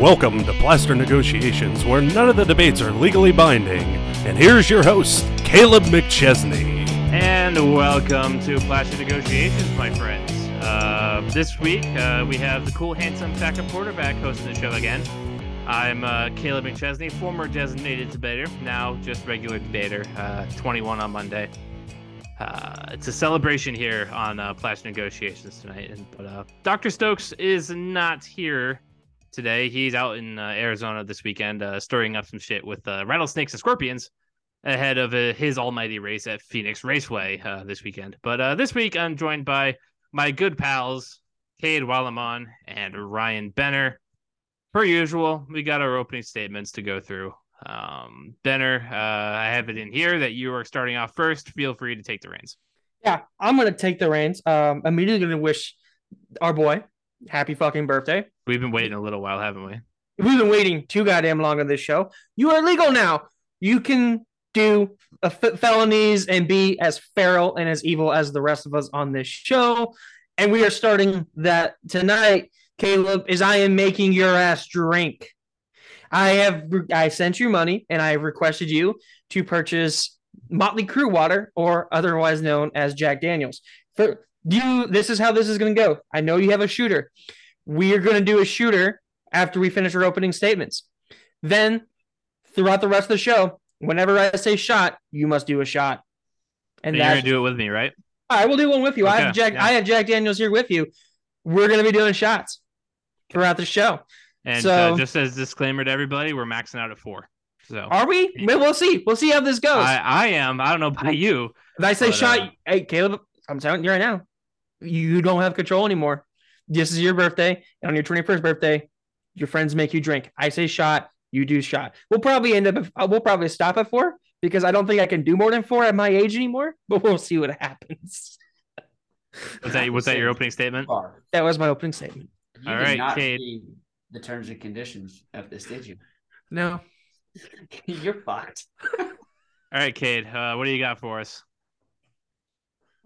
Welcome to Plaster Negotiations, where none of the debates are legally binding. And here's your host, Kaleb McChesney. And welcome to Plaster Negotiations, my friends. Uh, this week, uh, we have the cool, handsome backup quarterback hosting the show again. I'm uh, Kaleb McChesney, former designated debater, now just regular debater, uh, 21 on Monday. Uh, it's a celebration here on uh, Plaster Negotiations tonight. And, but uh, Dr. Stokes is not here today. He's out in uh, Arizona this weekend, uh, stirring up some shit with uh, rattlesnakes and scorpions ahead of uh, his almighty race at Phoenix Raceway uh, this weekend. But uh, this week, I'm joined by my good pals, Cade Wilemon and Ryan Benner. Per usual, we got our opening statements to go through. Um, Benner, I have it in here that you are starting off first. Feel free to take the reins. Yeah, I'm gonna take the reins. Um, immediately gonna wish our boy happy fucking birthday. We've been waiting a little while, haven't we? We've been waiting too goddamn long on this show. You are legal now. You can do f- felonies and be as feral and as evil as the rest of us on this show. And we are starting that tonight, Kaleb, is I am making your ass drink. I have I sent you money and I have requested you to purchase Motley Crue water, or otherwise known as Jack Daniels. For you, this is how this is going to go. I know you have a shooter. We are going to do a shooter after we finish our opening statements. Then, throughout the rest of the show, whenever I say shot, you must do a shot. And And you're gonna do it with me, right? right. We'll do one with you. I have Jack. yeah. I have Jack Daniels here with you. We're going to be doing shots throughout the show. And So- uh, just as disclaimer to everybody, we're maxing out at four. So Are we? Well, We'll see. We'll see how this goes. I, I am. I don't know about you. If I say But, shot, uh, hey Kaleb, I'm telling you right now, you don't have control anymore. This is your birthday, and on your 21st birthday, your friends make you drink. I say shot, you do shot. We'll probably end up. uh, We'll probably stop at four because I don't think I can do more than four at my age anymore. But we'll see what happens. Was that was that your opening statement? That was my opening statement. You All did not Cade. the terms and conditions of this, did you? No, You're fucked. All right, Cade. Uh, what do you got for us?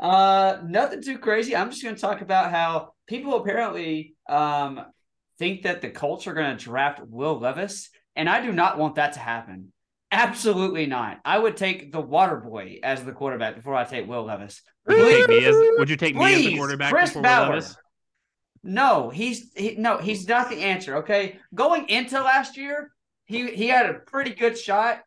Uh, nothing too crazy. I'm just going to talk about how people apparently um think that the Colts are going to draft Will Levis, and I do not want that to happen. Absolutely not. I would take the Water Boy as the quarterback before I take Will Levis. Would you take me as Would you take me as the quarterback Chris before Bauer. Levis? No, he's he, no, he's not the answer. Okay, going into last year, he he had a pretty good shot,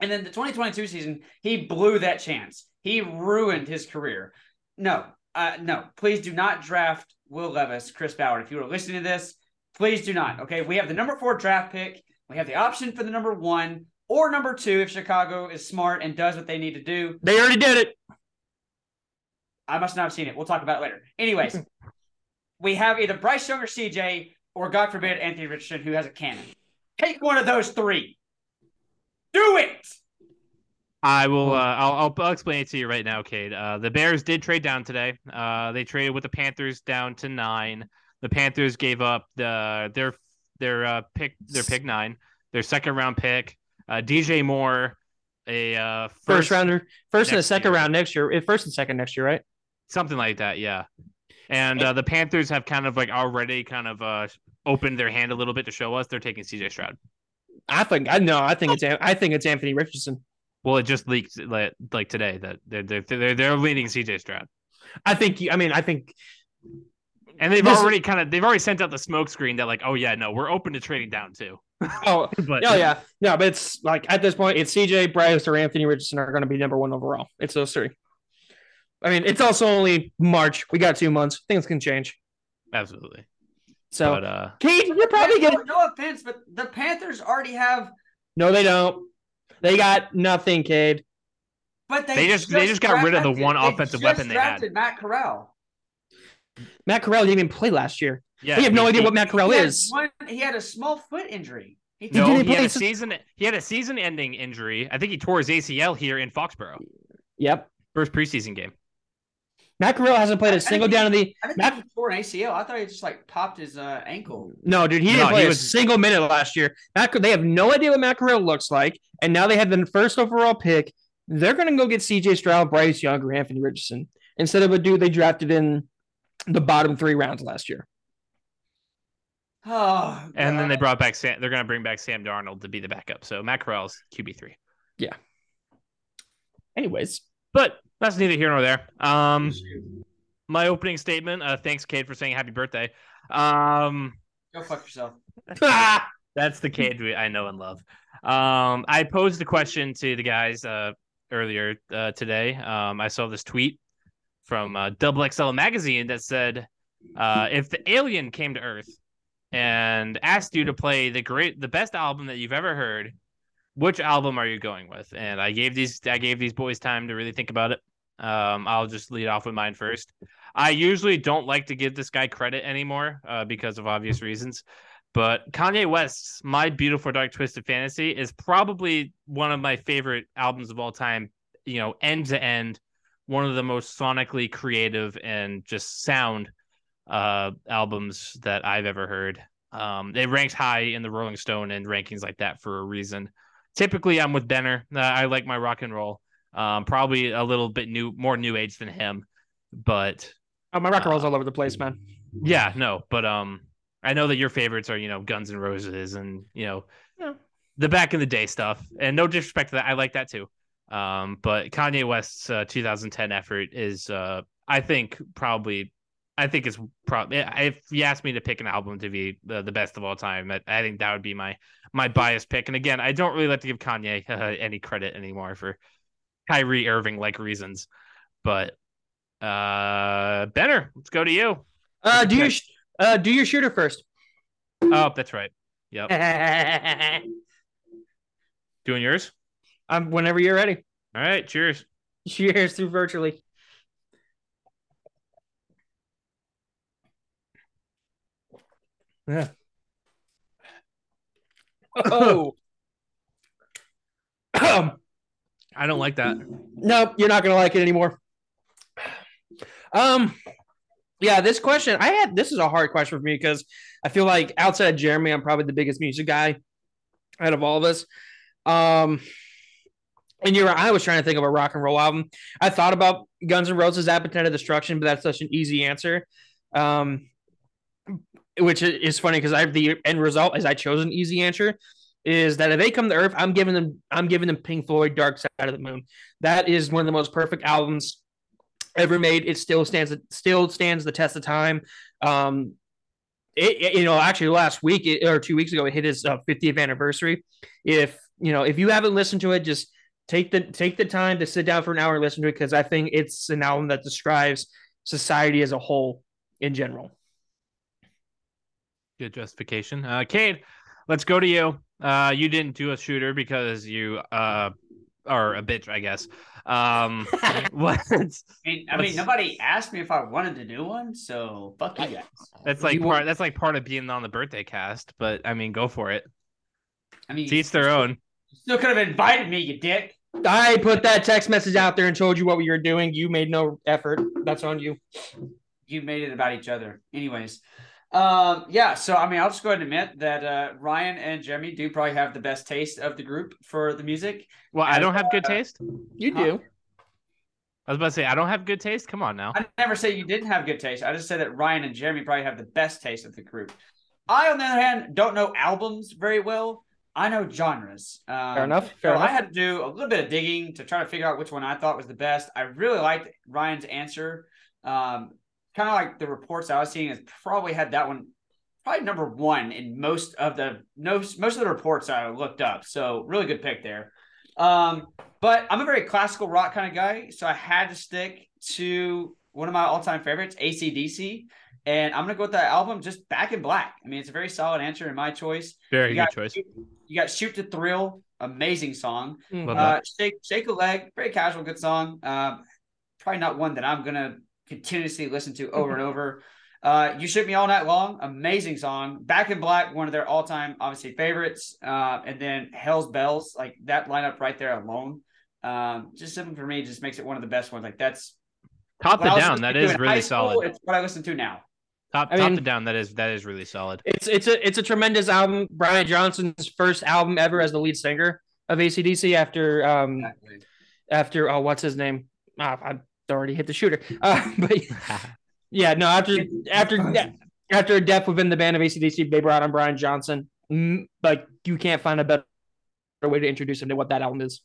and then the 2022 season, he blew that chance. He ruined his career. No, uh, no, please do not draft Will Levis, Chris Ballard. If you are listening to this, please do not. Okay, we have the number four draft pick. We have the option for the number one or number two if Chicago is smart and does what they need to do. they already did it. I must not have seen it. We'll talk about it later. Anyways, we have either Bryce Young or CJ, or God forbid, Anthony Richardson, who has a cannon. Take one of those three. Do it. I will. Uh, I'll, I'll. I'll explain it to you right now, Cade. Uh, the Bears did trade down today. Uh, they traded with the Panthers down to nine. The Panthers gave up the their their uh, pick their pick nine, their second round pick, uh, DJ Moore, a uh, First, first, rounder, first and a second year. round next year. eh, First and second next year, right? something like that. Yeah, and uh, the Panthers have kind of like already kind of uh, opened their hand a little bit to show us they're taking CJ Stroud. I think I know. I think it's I think it's Anthony Richardson. Well, it just leaked like, like today that they're they're they're, they're leaning CJ Stroud. I think. I mean, I think And they've This- already kind of they've already sent out the smoke screen that like, oh yeah, no, we're open to trading down too. Oh, But oh yeah, no, but it's like at this point, it's CJ Bryce or Anthony Richardson are going to be number one overall. It's those three. I mean, it's also only March. We got two months. Things can change. absolutely. So, but uh, Cade, you're probably no, getting. no offense, but the Panthers already have. No, they don't. They got nothing, Cade. But they, They just- they just got rid of the one they offensive just weapon they had. Matt Corral. Matt Corral didn't even play last year. yeah, we have no he- idea what Matt Corral he is. One, he had a small foot injury. He No, didn't he had play a season. He had a season-ending injury. I think he tore his ACL here in Foxborough, Yep. first preseason game. Matt Corral hasn't played a single down in the. I didn't Matt- think he tore an ACL. I thought he just like popped his uh, ankle. No, dude, he No, didn't play he a was- single minute last year. Matt, they have no idea what Matt Corral looks like, and now they have the first overall pick. They're going to go get C.J. Stroud, Bryce Young, or Anthony Richardson instead of a dude they drafted in the bottom three rounds last year. Oh, And then they brought back Sam. They're going to bring back Sam Darnold to be the backup. So Matt Corral's QB three. Yeah. Anyways, But that's neither here nor there. Um, my opening statement. Uh, thanks, Cade, for saying happy birthday. Um, go fuck yourself. that's the Cade we, I know and love. Um, I posed a question to the guys uh, earlier uh, today. Um, I saw this tweet from uh, Double XL magazine that said, uh, "If the alien came to Earth and asked you to play the great, the best album that you've ever heard, which album are you going with?" And I gave these, I gave these boys time to really think about it. Um, I'll just lead off with mine first. I usually don't like to give this guy credit anymore uh, because of obvious reasons. But Kanye West's My Beautiful Dark Twisted Fantasy is probably one of my favorite albums of all time, you know, end to end, one of the most sonically creative and just sound uh, albums that I've ever heard. Um, it ranks high in the Rolling Stone and rankings like that for a reason. Typically, I'm with Benner. Uh, I like my rock and roll. Um, probably a little bit new, more new age than him, but oh, my rock and roll's all over the place, man. yeah, no, but um, I know that your favorites are you know Guns and Roses and you know Yeah. the back in the day stuff. And no disrespect to that, I like that too. Um, but Kanye West's uh, 2010 effort is uh, I think probably. I think it's probably if you asked me to pick an album to be the, the best of all time, I, I think that would be my my biased pick. And again, I don't really like to give Kanye uh, any credit anymore for Kyrie Irving like reasons. But uh Benner, let's go to you. Uh, do your sh- uh, do your shooter first. Oh, that's right. Yep. Doing yours? Um whenever you're ready. All right, cheers. Cheers through virtually. Yeah. Oh. Um, I don't like that. nope, you're not gonna like it anymore. Um, yeah, this question I had. This is a hard question for me because I feel like outside of Jeremy, I'm probably the biggest music guy out of all of us. Um, and you're right. I was trying to think of a rock and roll album. I thought about Guns N' Roses' Appetite of Destruction, but that's such an easy answer. Um, which is funny because I the end result is I chose an easy answer. Is that if they come to Earth, I'm giving them I'm giving them Pink Floyd Dark Side of the Moon. That is one of the most perfect albums ever made. It still stands it still stands the test of time. Um, it, it- you know actually last week it, or two weeks ago it hit its uh, 50th anniversary. If you know if you haven't listened to it, just take the take the time to sit down for an hour and listen to it because I think it's an album that describes society as a whole in general. Good justification. Uh Cade, let's go to you. Uh you didn't do a shooter because you uh are a bitch, I guess. Um what I mean, I mean, nobody asked me if I wanted to do one, so fuck you guys. that's like You part want- that's like part of being on the birthday cast, but I mean go for it. I mean, To each their own. you still could have invited me, you dick. I put that text message out there and told you what we were doing. You made no effort. That's on you. You made it about each other. Anyways, um, yeah. So I mean, I'll just go ahead and admit that uh, Ryan and Jeremy do probably have the best taste of the group for the music. Well, I don't have good taste. You Huh? do. I was about to say I don't have good taste. Come on now. I never say you didn't have good taste. I just said that Ryan and Jeremy probably have the best taste of the group. I, on the other hand, don't know albums very well. I know genres. Um, Fair enough, fair so I had to do a little bit of digging to try to figure out which one I thought was the best. I really liked Ryan's answer. Um, kind of like the reports I was seeing is probably had that one probably number one in most of the most most of the reports I looked up. So really good pick there. Um, but I'm a very classical rock kind of guy, so I had to stick to one of my all-time favorites, ACDC. And I'm gonna go with that album, just Back in Black. I mean, it's a very solid answer in my choice. Very You good got, choice. You got Shoot to Thrill, amazing song. Love Uh, Shake Shake a Leg, very casual, good song. Um, probably not one that I'm gonna continuously listen to over and over. Uh, you Shook Me All Night Long, amazing song. Back in Black, one of their all-time, obviously favorites. Uh, and then Hell's Bells, like that lineup right there alone. Um, just something for me, just makes it one of the best ones. Like that's Top what to down, listening that to is really high school, solid. It's what I listen to now. Top I top mean- to down, that is that is really solid. It's it's a it's a tremendous album. Brian Johnson's first album ever as the lead singer of ACDC after um Exactly. after oh what's his name? Ah, I already hit the shooter. Uh, but yeah, no after after After a death within the band of ACDC, they brought on Brian Johnson. Like you can't find a better way to introduce him to what that album is.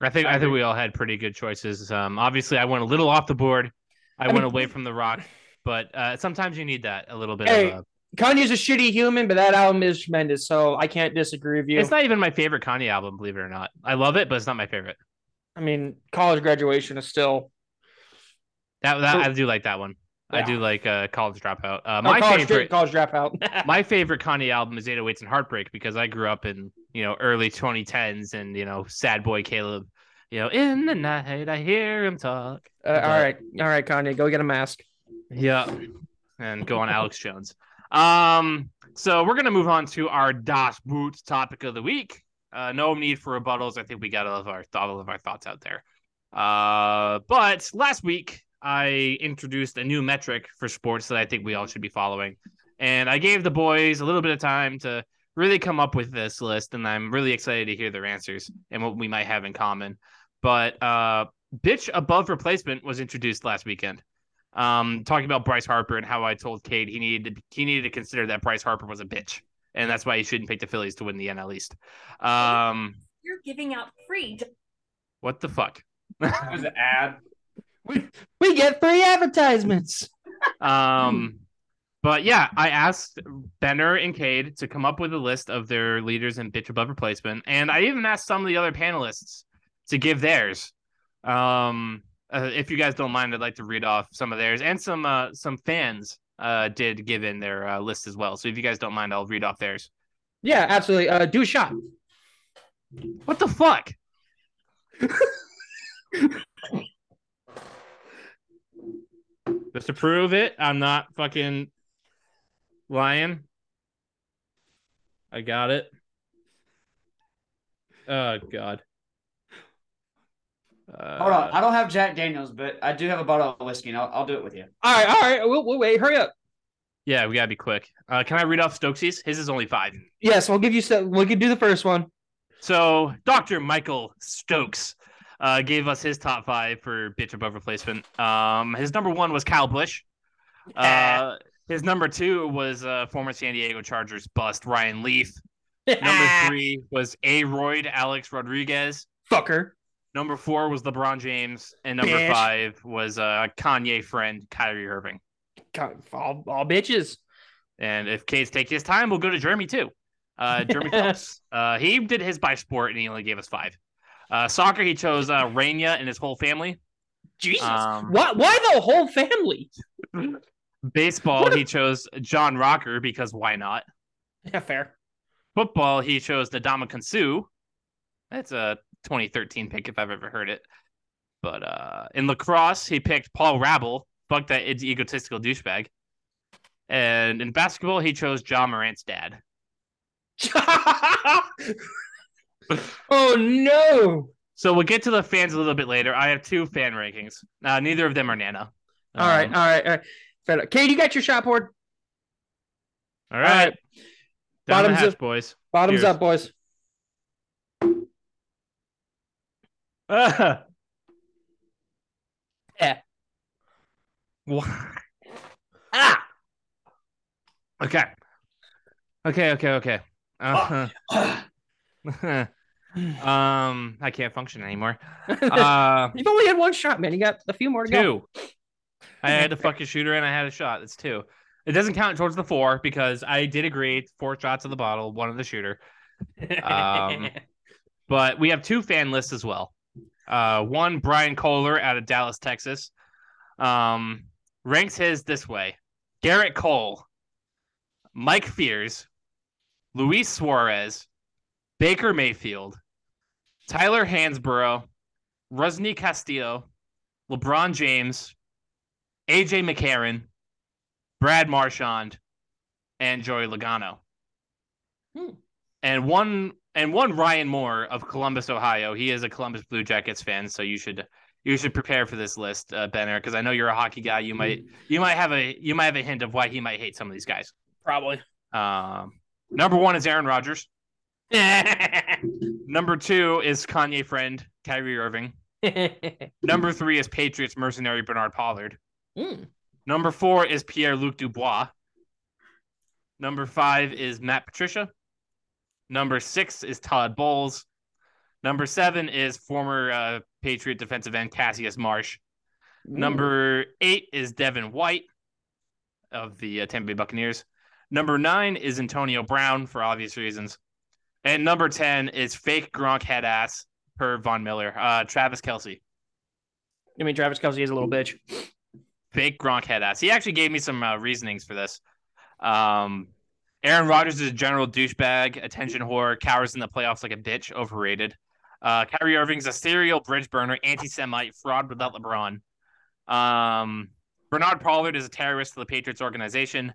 I think I I, think we all had pretty good choices. Um, obviously, I went a little off the board. I, I went mean- away from the rock, but uh, sometimes you need that a little bit. Hey, of a... Kanye's a shitty human, but that album is tremendous, so I can't disagree with you. It's not even my favorite Kanye album, believe it or not. I love it, but it's not my favorite. I mean, college graduation is still That, that So- I do like that one. I do like uh, College Dropout. Uh, oh, my college, favorite, college dropout. my favorite Kanye album is 808s and Heartbreak because I grew up in you know early 2010s and you know Sad Boy Kaleb. You know, in the night I hear him talk. Uh, all right, all right, Kanye, go get a mask. Yeah, and go on Alex Jones. Um, so we're gonna move on to our Das Boot topic of the week. Uh, no need for rebuttals. I think we got all of our all of our thoughts out there. Uh, but last week I introduced a new metric for sports that I think we all should be following, and I gave the boys a little bit of time to really come up with this list, and I'm really excited to hear their answers and what we might have in common. But uh, bitch above replacement was introduced last weekend um, talking about Bryce Harper and how I told Cade he needed to, he needed to consider that Bryce Harper was a bitch, and that's why you shouldn't pick the Phillies to win the NL East. Um, You're giving out free. what the fuck? That was an ad. We, we get three advertisements. Um, but yeah, I asked Benner and Cade to come up with a list of their leaders in bitch above replacement, and I even asked some of the other panelists to give theirs. Um, uh, if you guys don't mind, I'd like to read off some of theirs, and some uh, some fans uh did give in their uh, list as well. So if you guys don't mind, I'll read off theirs. Yeah, absolutely. Uh, do a shot. What the fuck? Just to prove it, I'm not fucking lying. I got it. Oh god. Uh, Hold on. I don't have Jack Daniels, but I do have a bottle of whiskey, and I'll, I'll do it with you. All right, all right. We'll, we'll wait. Hurry up. Yeah, we gotta be quick. Uh, can I read off Stokesy's? His is only five. Yes, we'll give you. se- We can do the first one. So Dr. Michael Stokes uh, gave us his top five for bitch above replacement. Um, his number one was Kyle Busch. Uh, his number two was uh, former San Diego Chargers bust Ryan Leaf. Number three was A. Royd Alex Rodriguez. fucker. Number four was LeBron James, and number Bitch. five was uh, Kanye friend Kyrie Irving. All, all bitches. And if Cade's take his time, we'll go to Jeremy too. Uh, Jeremy Phelps. Uh, he did his by sport, and he only gave us five. Uh, soccer, he chose uh, Raina and his whole family. Jesus. Um, why? Why the whole family? Baseball, he chose John Rocker because why not? Yeah, fair. Football, he chose Ndamukong Suh. That's a 2013 pick if I've ever heard it. But uh, in lacrosse, he picked Paul Rabil. Fuck that it's egotistical douchebag. And in basketball, he chose Ja Morant's dad. oh no! So we'll get to the fans a little bit later. I have two fan rankings. Uh, neither of them are Nana. All right, Um, all right, all right. Fair enough. Cade, you got your shot board. all right. right. Down the Bottoms hatch, up. boys. Bottoms Cheers. up, boys. Ah. Yeah. Ah. Okay. Okay. Okay. Okay. Uh, um, I can't function anymore. Uh, You've only had one shot, man. You got a few more to go. two. I had to fuck a fucking shooter and I had a shot. It's two. It doesn't count towards the four because I did agree four shots of the bottle, one of the shooter. Um, but we have two fan lists as well. Uh, one Brian Kohler out of Dallas, Texas, um, ranks his this way: Gerrit Cole, Mike Fiers, Luis Suarez, Baker Mayfield, Tyler Hansbrough, Rusney Castillo, LeBron James, AJ McCarron, Brad Marchand, and Joey Logano. Hmm. And one and one Ryan Moore of Columbus, Ohio. He is a Columbus Blue Jackets fan, so you should you should prepare for this list, uh, Benner, because I know you're a hockey guy. You might you might have a you might have a hint of why he might hate some of these guys. Probably. Um, number one is Aaron Rodgers. Number two is Kanye friend Kyrie Irving. Number three is Patriots mercenary Bernard Pollard. Mm. Number four is Pierre Luc Dubois. Number five is Matt Patricia. Number six is Todd Bowles. Number seven is former uh, Patriot defensive end Cassius Marsh. Number eight is Devin White of the uh, Tampa Bay Buccaneers. Number nine is Antonio Brown for obvious reasons. And number 10 is fake Gronk head ass per Von Miller, uh, Travis Kelce. I mean, Travis Kelce is a little bitch. Fake Gronk head ass. He actually gave me some uh, reasonings for this. Um, Aaron Rodgers is a general douchebag, attention whore, cowers in the playoffs like a bitch, overrated. Uh, Kyrie Irving's a serial bridge burner, anti Semite, fraud without LeBron. Um, Bernard Pollard is a terrorist to the Patriots organization.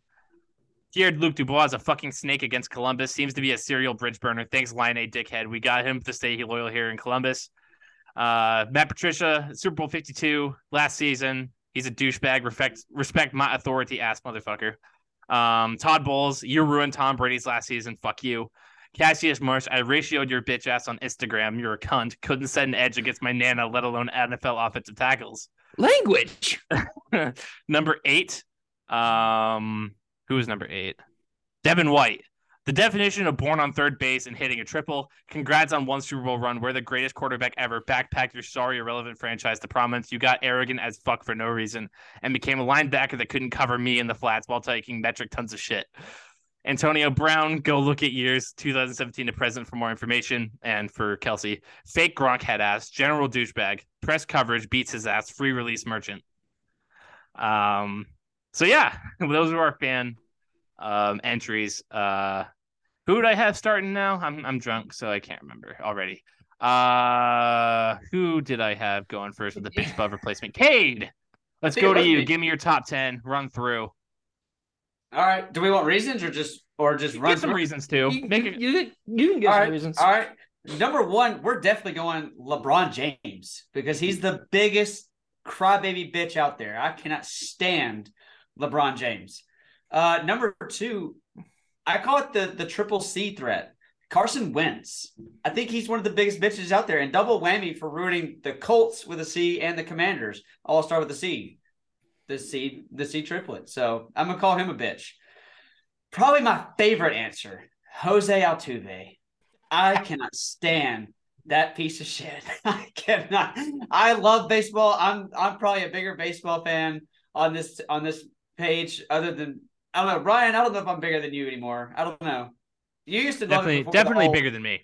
Pierre Luc Dubois is a fucking snake against Columbus. Seems to be a serial bridge burner. Thanks, Line A dickhead. We got him to stay loyal here in Columbus. Uh, Matt Patricia, Super Bowl 52 last season. He's a douchebag. Respect, respect my authority, ass motherfucker. Um, Todd Bowles, you ruined Tom Brady's last season. Fuck you. Cassius Marsh, I ratioed your bitch ass on Instagram. You're a cunt. Couldn't set an edge against my nana, let alone NFL offensive tackles. Language. number eight. Um, who is number eight? Devin White. The definition of born on third base and hitting a triple. Congrats on one Super Bowl run. We're the greatest quarterback ever. Backpacked your sorry irrelevant franchise to prominence. You got arrogant as fuck for no reason and became a linebacker that couldn't cover me in the flats while taking metric tons of shit. Antonio Brown, go look at years 2017 to present for more information. And for Kelce, fake Gronk head ass, general douchebag, press coverage beats his ass, free release merchant. Um, so yeah, those are our fan um entries. Uh, who would I have starting now? I'm I'm drunk, so I can't remember already. Uh, who did I have going first with the baseball replacement? Cade. Let's go to you. me. Give me your top ten. Run through. All right. Do we want reasons or just or just run Get some through? reasons too. You, Make you, it. you, you can get All some right. reasons. All right. Number one, we're definitely going LeBron James because he's the biggest crybaby bitch out there. I cannot stand LeBron James. Uh, number two, I call it the the triple C threat. Carson Wentz. I think he's one of the biggest bitches out there, and double whammy for ruining the Colts with a C and the Commanders all start with a C. The C, the C triplet. So I'm gonna call him a bitch. Probably my favorite answer, Jose Altuve. I cannot stand that piece of shit. I cannot. I love baseball. I'm I'm probably a bigger baseball fan on this on this page. Other than I don't know, Ryan. I don't know if I'm bigger than you anymore. I don't know. You used to love Definitely, it definitely whole- bigger than me.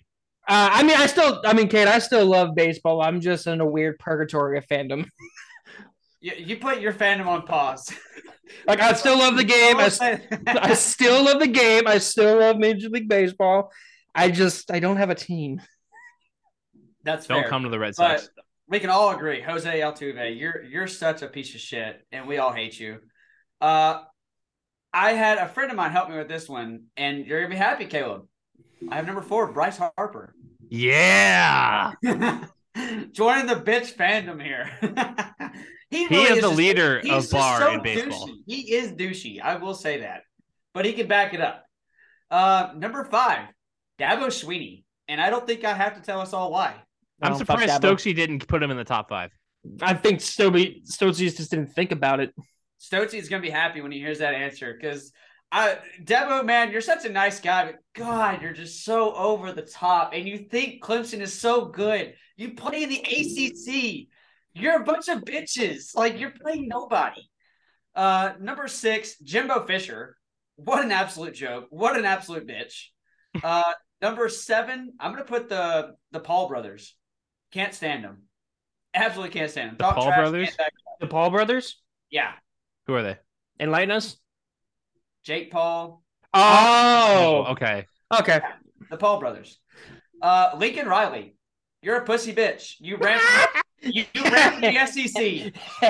Uh, I mean, I still, I mean, Cade, I still love baseball. I'm just in a weird purgatory of fandom. You, you put your fandom on pause. Like, I still love the game. I still love the game. I still love Major League Baseball. I just, I don't have a team. That's Don't fair. come to the Red But Sox. we can all agree, Jose Altuve, you're you're such a piece of shit, and we all hate you. Uh, I had a friend of mine help me with this one, and you're gonna be happy, Kaleb. I have number four, Bryce Harper. Yeah. Joining the bitch fandom here. he He really is the just- leader of bar so in baseball. douchey. He is douchey. I will say that, but he can back it up. Uh, number five, Dabo Swinney, and I don't think I have to tell us all why. I'm surprised Stokesy didn't put him in the top five. I think Stokesy, Stokey just didn't think about it. Stotzy is gonna be happy when he hears that answer because I Dabo, man, you're such a nice guy, but God, you're just so over the top, and you think Clemson is so good. You play in the ACC. You're a bunch of bitches. Like you're playing nobody. Uh, number six, Jimbo Fisher. What an absolute joke. What an absolute bitch. Uh, number seven, I'm gonna put the the Paul brothers. Can't stand them. Absolutely can't stand them. The Paul brothers? The Paul brothers? Yeah. Who are they? Enlighten us. Jake Paul, Oh, okay. okay. the Paul brothers. Uh, Lincoln Riley, you're a pussy bitch. You ran. From, you, you ran from the SEC.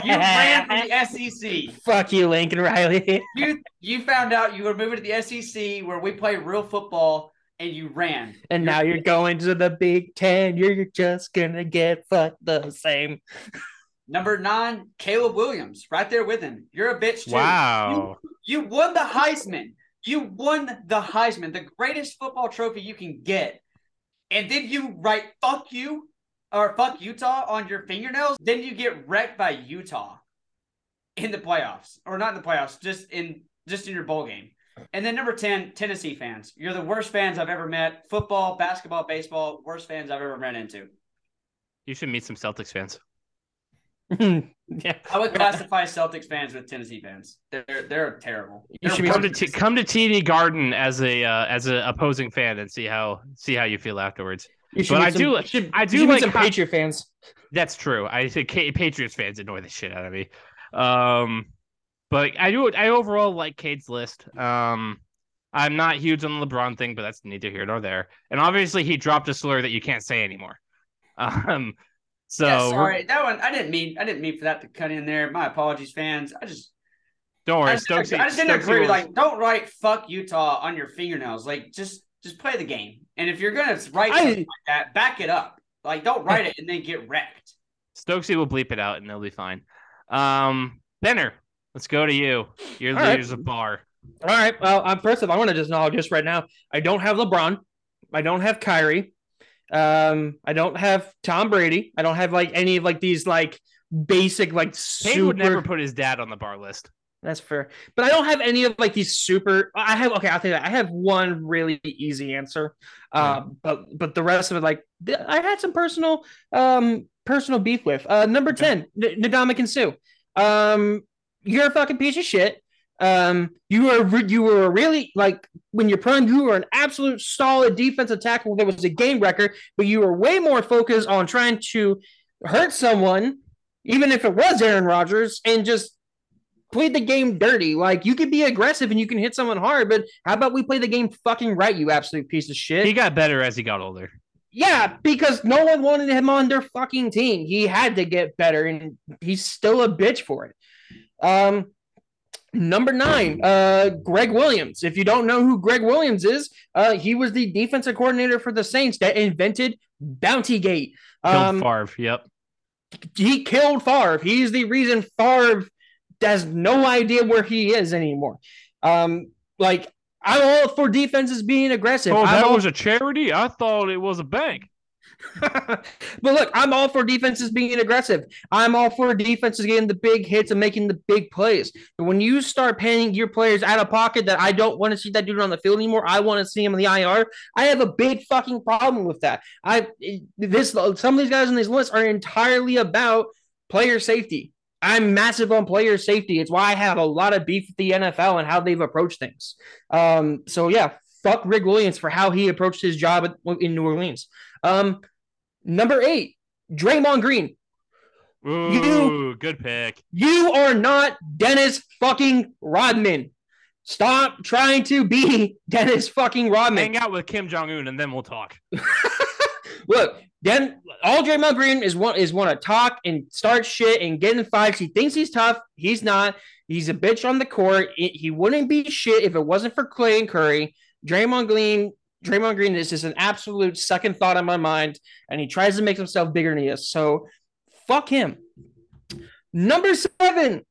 You ran from the SEC. Fuck you, Lincoln Riley. You you found out you were moving to the SEC where we play real football, and you ran. And now you're going to the Big Ten. You're just gonna get fucked the same. Number nine, Caleb Williams, right there with him. You're a bitch too. Wow. You won the Heisman. You won the Heisman, the greatest football trophy you can get. And then you write fuck you or fuck Utah on your fingernails. Then you get wrecked by Utah. in the playoffs, or not in the playoffs, just in just in your bowl game. And then number 10, Tennessee fans. You're the worst fans I've ever met. Football, basketball, baseball, worst fans I've ever ran into. You should meet some Celtics fans. yeah. I would classify Celtics fans with Tennessee fans. They're they're terrible. You They're should Come to T- come to TD Garden as a uh, as an opposing fan and see how see how you feel afterwards. You But I some- do- should, I do should meet like some how- Patriot fans. That's true. I think Patriots fans annoy the shit out of me. Um, but I do. I overall like Cade's list. Um, I'm not huge on the LeBron thing, but that's neither here nor there. And obviously, he dropped a slur that you can't say anymore. Um, so yeah, sorry. That one I didn't mean I didn't mean for that to cut in there. My apologies, fans. I just don't I worry, just, Stokesy. I just didn't Stokesy agree. will- Like, don't write "fuck Utah" on your fingernails. Like, just just play the game. And if you're gonna write I- like that, back it up. Like, don't write it and then get wrecked. Stokesy will bleep it out, and they'll be fine. Um, Benner, let's go to you. Your All right. leader's a bar. All right. Well, I'm first of all, I want to just acknowledge just right now. I don't have LeBron. I don't have Kyrie. Um, I don't have Tom Brady. I don't have like any of like these like basic like super. would never put his dad on the bar list. That's fair. But I don't have any of like these super. I have okay. I'll tell you that. I have one really easy answer. Um, but but the rest of it, like I had some personal um personal beef with. Uh, number ten, N- Ndamukong Suh. Um, you're a fucking piece of shit. Um, you were you were really like when you're prime, you were an absolute solid defensive tackle. There was a game record, but you were way more focused on trying to hurt someone, even if it was Aaron Rodgers, and just played the game dirty. Like you could be aggressive and you can hit someone hard, but how about we play the game fucking right, you absolute piece of shit? He got better as he got older. yeah, because no one wanted him on their fucking team. He had to get better, and he's still a bitch for it. Um, number nine, uh, Gregg Williams. If you don't know who Gregg Williams is, uh, he was the defensive coordinator for the Saints that invented Bounty Gate. Killed Um, Favre. Yep. he killed Favre. He's the reason Favre has no idea where he is anymore. Um, like I'm all for defenses being aggressive. Oh, that all- was a charity. I thought it was a bank. But look, I'm all for defenses being aggressive. I'm all for defenses getting the big hits and making the big plays. But when you start paying your players out of pocket that I don't want to see that dude on the field anymore, I want to see him in the IR. I have a big fucking problem with that. I this some of these guys on these lists are entirely about player safety. I'm massive on player safety. It's why I have a lot of beef with the NFL and how they've approached things. Um, so yeah, fuck Rick Williams for how he approached his job in New Orleans. Um, number eight, Draymond Green. Ooh, good pick. You are not Dennis fucking Rodman. Stop trying to be Dennis fucking Rodman. Hang out with Kim Jong Un, and then we'll talk. Look, then all Draymond Green is one is want to talk and start shit and get in fights. He thinks he's tough. He's not. He's a bitch on the court. It- he wouldn't be shit if it wasn't for Clay and Curry. Draymond Green, Draymond Green is just an absolute second thought in my mind, and he tries to make himself bigger than he is. So, fuck him. Number seven,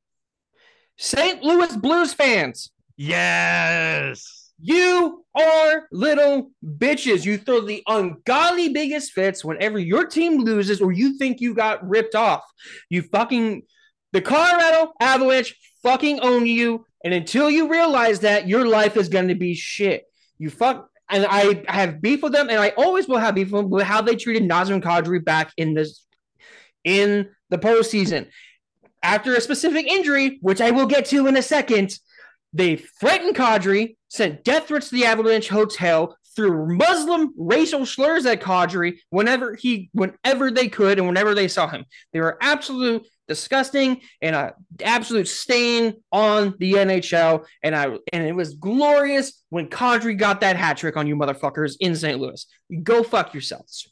St. Louis Blues fans. Yes. You are little bitches. You throw the ungodly biggest fits whenever your team loses or you think you got ripped off. You fucking, the Colorado Avalanche fucking own you. And until you realize that, your life is going to be shit. You fuck, and I have beef with them, and I always will have beef with with how they treated Nazem Kadri back in this, in the postseason. After a specific injury, which I will get to in a second, they threatened Kadri, sent death threats to the Avalanche Hotel, threw Muslim racial slurs at Kadri whenever he, whenever they could, and whenever they saw him. They were absolute disgusting and a absolute stain on the NHL. And I and it was glorious when Kadri got that hat trick on you motherfuckers in St. Louis. Go fuck yourselves.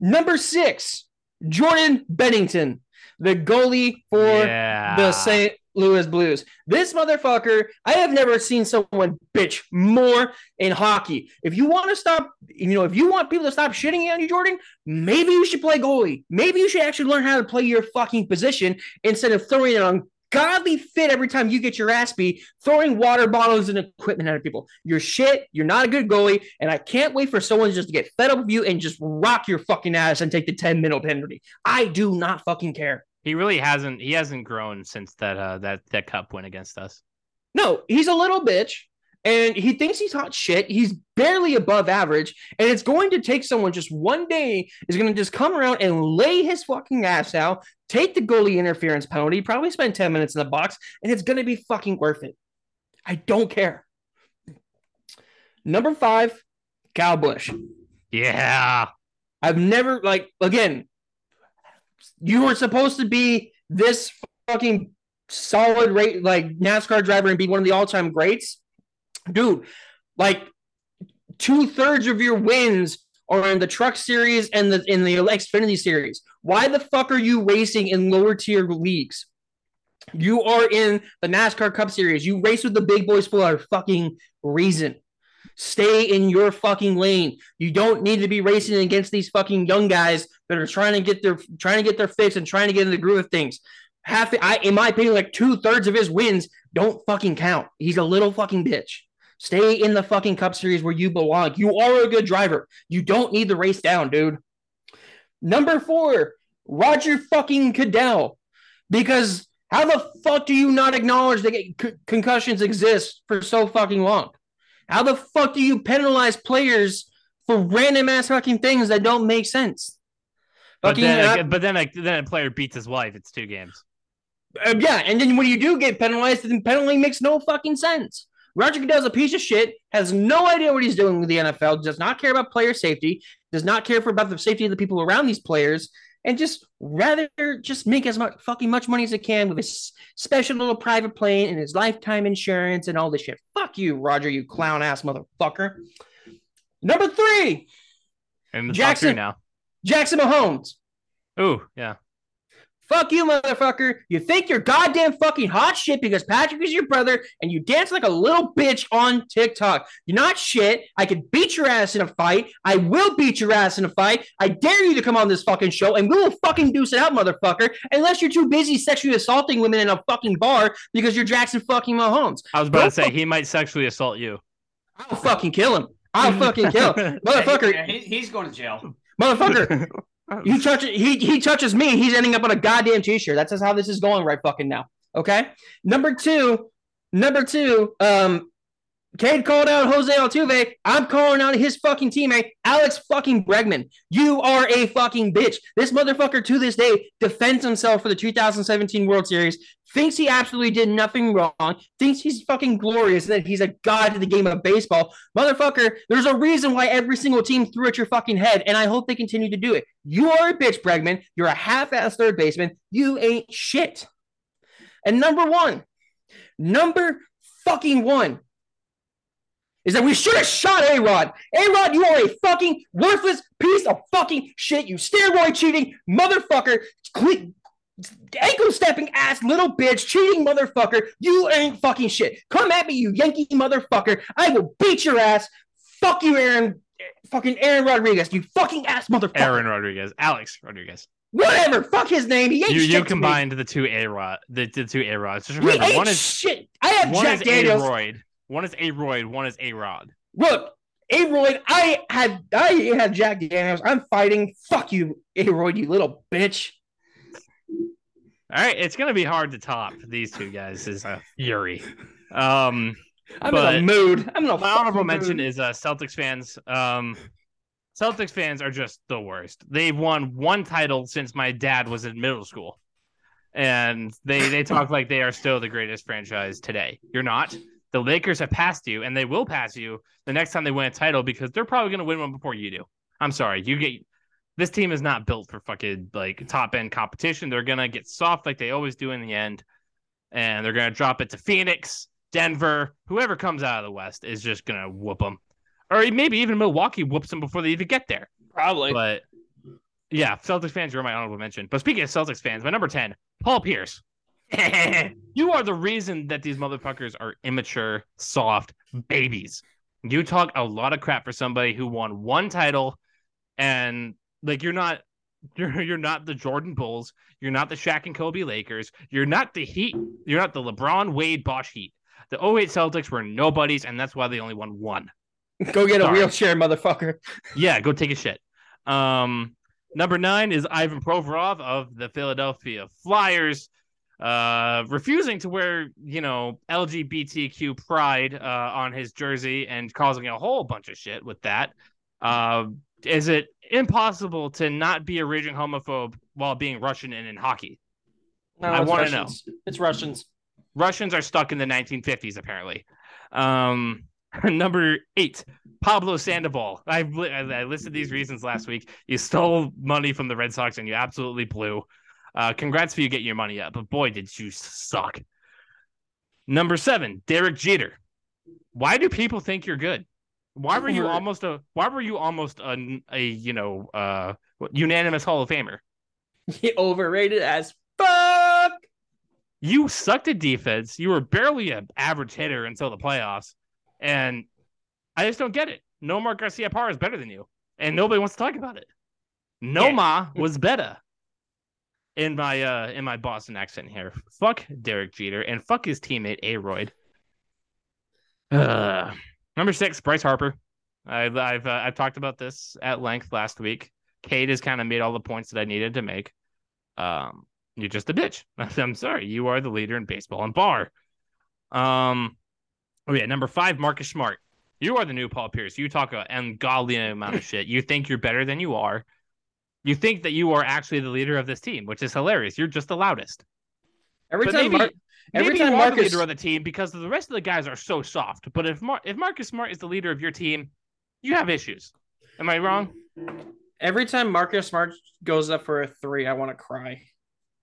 Number six, Jordan Binnington, the goalie for yeah. the St. Louis Blues. This motherfucker, I have never seen someone bitch more in hockey. If you want to stop, you know, if you want people to stop shitting on you, Jordan, maybe you should play goalie. Maybe you should actually learn how to play your fucking position instead of throwing an ungodly fit every time you get your ass beat, throwing water bottles and equipment at people. You're shit. You're not a good goalie. And I can't wait for someone just to get fed up with you and just rock your fucking ass and take the 10 minute penalty. I do not fucking care. He really hasn't. He hasn't grown since that uh that that cup win against us. No, he's a little bitch and he thinks he's hot shit. He's barely above average, and it's going to take someone just one day is going to just come around and lay his fucking ass out, take the goalie interference penalty, probably spend 10 minutes in the box, and it's going to be fucking worth it. I don't care. Number five, Kyle Busch. Yeah. I've never like again. You were supposed to be this fucking solid rate like NASCAR driver and be one of the all-time greats dude, like two thirds of your wins are in the truck series and the in the Xfinity series. Why the fuck are you racing in lower tier leagues? You are in the NASCAR Cup Series. You race with the big boys for a fucking reason. Stay in your fucking lane. You don't need to be racing against these fucking young guys that are trying to get their trying to get their fix and trying to get in the groove of things. Half, I, in my opinion, like two thirds of his wins don't fucking count. He's a little fucking bitch. Stay in the fucking Cup Series where you belong. You are a good driver. You don't need the race down, dude. Number four, Roger fucking Goodell. Because how the fuck do you not acknowledge that concussions exist for so fucking long? How the fuck do you penalize players for random ass fucking things that don't make sense? But then, uh, but then, like, then a player beats his wife. It's two games. Uh, yeah, and then when you do get penalized, then penalty makes no fucking sense. Roger Goodell's a piece of shit, has no idea what he's doing with the NFL, does not care about player safety, does not care for about the safety of the people around these players, and just rather just make as much fucking much money as he can with his special little private plane and his lifetime insurance and all this shit. Fuck you, Roger, you clown ass motherfucker. Number three, And Jackson- now. Jackson Mahomes. Ooh, yeah. Fuck you, motherfucker. You think you're goddamn fucking hot shit because Patrick is your brother and you dance like a little bitch on TikTok. You're not shit. I could beat your ass in a fight. I will beat your ass in a fight. I dare you to come on this fucking show and we will fucking deuce it out, motherfucker. Unless you're too busy sexually assaulting women in a fucking bar because you're Jackson fucking Mahomes. I was about to Don't say fuck- he might sexually assault you. I'll fucking kill him. I'll fucking kill him. Motherfucker, Yeah, he- he's going to jail. Motherfucker, You touch he he touches me, he's ending up on a goddamn t-shirt. That's just how this is going right fucking now. Okay. Number two, number two, um, Cade called out Jose Altuve. I'm calling out his fucking teammate, Alex fucking Bregman. You are a fucking bitch. This motherfucker to this day defends himself for the 2017 World Series, thinks he absolutely did nothing wrong, thinks he's fucking glorious, that he's a god to the game of baseball. Motherfucker, there's a reason why every single team threw at your fucking head, and I hope they continue to do it. You are a bitch, Bregman. You're a half-ass third baseman. You ain't shit. And number one, number fucking one is that we should have shot A Rod. A Rod, you are a fucking worthless piece of fucking shit. You steroid cheating motherfucker. Cle- Ankle stepping ass little bitch, cheating motherfucker. You ain't fucking shit. Come at me, you Yankee motherfucker. I will beat your ass. Fuck you, Aaron. Fucking Aaron Rodriguez. You fucking ass motherfucker. Aaron Rodriguez, Alex Rodriguez. Whatever. Fuck his name. He ain't You shit you combined the two A rod the, the two A rods. Just remember, one is shit. I have one Jack is Daniels. A Royd, one is A Royd, one is A Rod. Look, Aroyd, I had I had Jack Daniels. I'm fighting. Fuck you, Aroyd, you little bitch. All right, it's gonna be hard to top these two guys. Is a fury. Um, I'm But in a mood. I'm in a my honorable fucking mention is uh, Celtics fans. Um, Celtics fans are just the worst. They've won one title since my dad was in middle school, and they they talk like they are still the greatest franchise today. You're not. The Lakers have passed you, and they will pass you the next time they win a title because they're probably going to win one before you do. I'm sorry, you get this team is not built for fucking like top end competition. They're gonna get soft like they always do in the end, and they're gonna drop it to Phoenix, Denver, whoever comes out of the West is just gonna whoop them, or maybe even Milwaukee whoops them before they even get there. probably. But yeah, Celtics fans you're my honorable mention. But speaking of Celtics fans, my number ten, Paul Pierce. you are the reason that these motherfuckers are immature, soft babies. You talk a lot of crap for somebody who won one title, and like you're not, you're you're not the Jordan Bulls, you're not the Shaq and Kobe Lakers, you're not the Heat, you're not the LeBron Wade Bosh Heat. The 08 Celtics were nobodies, and that's why they only won one. Go get a wheelchair, motherfucker. Yeah, go take a shit. Um, Number nine is Ivan Provorov of the Philadelphia Flyers, uh, refusing to wear, you know, LGBTQ pride uh, on his jersey and causing a whole bunch of shit with that. Uh, is it impossible to not be a raging homophobe while being Russian and in hockey? No, I wanna know. It's Russians. Russians are stuck in the 1950s, apparently. Um, number eight, Pablo Sandoval. I, I listed these reasons last week. You stole money from the Red Sox and you absolutely blew. Uh, congrats for you getting your money up, but boy, did you suck. Number seven, Derek Jeter. Why do people think you're good? Why were you almost a? Why were you almost a, a you know uh unanimous Hall of Famer? Overrated as fuck. you sucked at defense. You were barely an average hitter until the playoffs. And I just don't get it. Nomar Garciaparra is better than you. And nobody wants to talk about it. Noma was better. In my uh in my Boston accent here. Fuck Derek Jeter and fuck his teammate A-Rod. Uh, number six, Bryce Harper. I've I've uh, I've talked about this at length last week. Cade has kind of made all the points that I needed to make. Um, you're just a bitch. I'm sorry. You are the leader in baseball and bar. Um, oh yeah, number five, Marcus Smart. You are the new Paul Pierce. You talk an ungodly amount of shit. You think you're better than you are. You think that you are actually the leader of this team, which is hilarious. You're just the loudest. Every But time, maybe- Mar- every Maybe time you are the Marcus, leader of the team because the rest of the guys are so soft. But if Mar- if Marcus Smart is the leader of your team, you have issues. Am I wrong? every time Marcus Smart goes up for a three, I want to cry.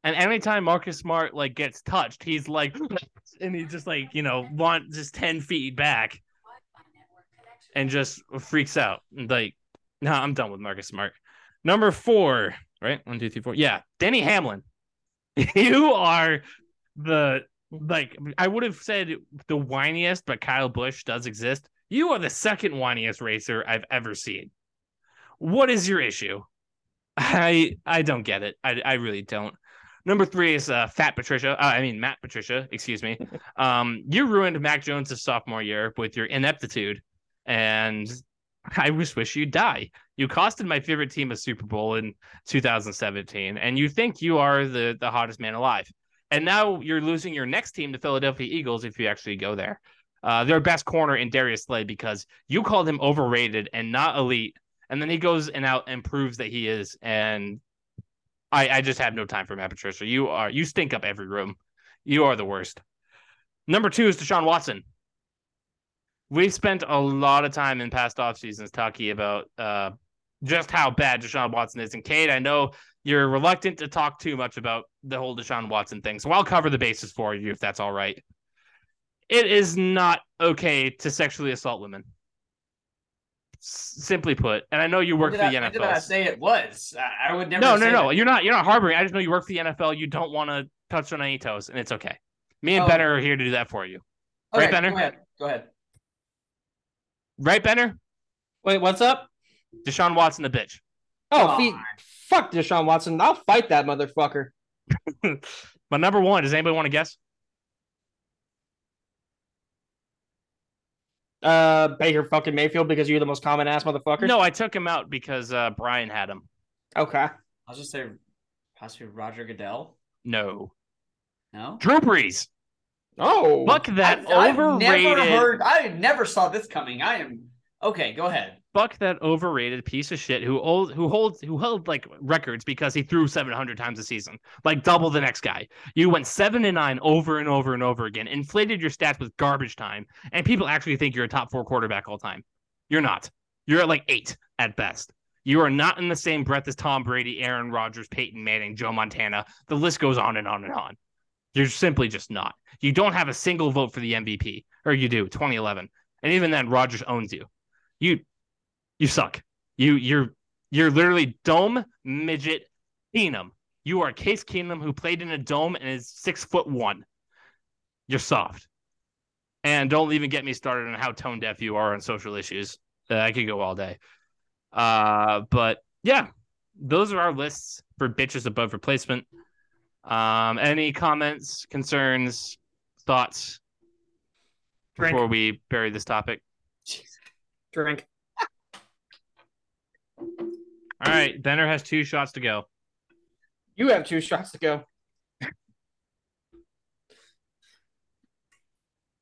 And anytime Marcus Smart like gets touched, he's like, and he just like you know want just ten feet back, and just freaks out. Like, no, I'm done with Marcus Smart. Number four, right? One, two, three, four. Yeah, Denny Hamlin. you are the like I would have said the whiniest, but Kyle Busch does exist. You are the second whiniest racer I've ever seen. What is your issue? I I don't get it. I I really don't. Number three is uh, Fat Patricia. Uh, I mean Matt Patricia. Excuse me. Um, you ruined Mac Jones' sophomore year with your ineptitude, and I just wish you'd die. You costed my favorite team a Super Bowl in 2017, and you think you are the the hottest man alive. And now you're losing your next team to Philadelphia Eagles if you actually go there. Uh, their best corner in Darius Slay because you called him overrated and not elite, and then he goes and out and proves that he is. And I, I just have no time for Matt Patricia. You are you stink up every room. You are the worst. Number two is Deshaun Watson. We've spent a lot of time in past off seasons talking about uh, just how bad Deshaun Watson is. And Cade, I know you're reluctant to talk too much about the whole Deshaun Watson thing, so I'll cover the bases for you if that's all right. It is not okay to sexually assault women. S- simply put, and I know you work When for the I- when did I say it was? I, I would never. No, no, no. that. You're not. You're not harboring. I just know you work for the NFL. You don't want to touch on any toes, and it's okay. Me and Oh. Benner are here to do that for you. Okay, Right, Benner? Go ahead. Go ahead. Right, Benner? Wait, what's up? Deshaun Watson, the bitch. Oh, Come fe- on. fuck Deshaun Watson. I'll fight that motherfucker. But number one, does anybody want to guess? Uh, Baker fucking Mayfield because you're the most common ass motherfucker. No, I took him out because uh, Brian had him. Okay. I'll just say possibly Roger Goodell. No, No. Drew Brees. Oh. Fuck that I've, I've never heard. I never saw this coming. I am okay. Go ahead. Fuck that overrated piece of shit who old, who holds who held like records because he threw 700 times a season, like double the next guy. You went seven and nine over and over and over again, inflated your stats with garbage time, and people actually think you're a top four quarterback all time. You're not. You're at like eight at best. You are not in the same breath as Tom Brady, Aaron Rodgers, Peyton Manning, Joe Montana. The list goes on and on and on. You're simply just not. You don't have a single vote for the MVP, or you do 2011, and even then, Rodgers owns you. You you suck. You you're you're literally dome midget Keenum. You are Case Keenum who played in a dome and is six foot one. You're soft. And don't even get me started on how tone deaf you are on social issues. Uh, I could go all day. Uh, but yeah, those are our lists for bitches above replacement. Um, any comments, concerns, thoughts Drink. before we bury this topic? Drink. All right, Benner has two shots to go. You have two shots to go.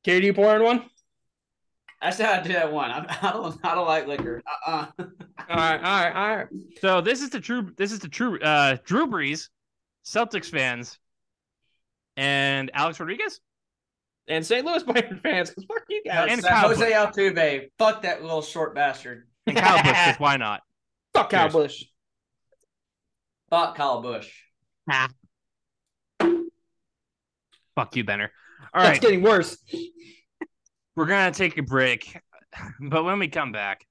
Katie, you pouring one? I said I'd do that one. I, I don't. I don't like liquor. Uh. uh All right, all right, all right. So this is the true. This is the true. Uh, Drew Brees, Celtics fans, and Alex Rodriguez. And St. Louis Bayern fans, because fuck you guys. And So Kyle Jose Busch. Altuve. Fuck that little short bastard. And Kyle Busch, 'cause why not? Fuck Kyle Cheers. Busch. Fuck Kyle Busch. Fuck you, Benner. All That's right, getting worse. we're gonna take a break, but when we come back,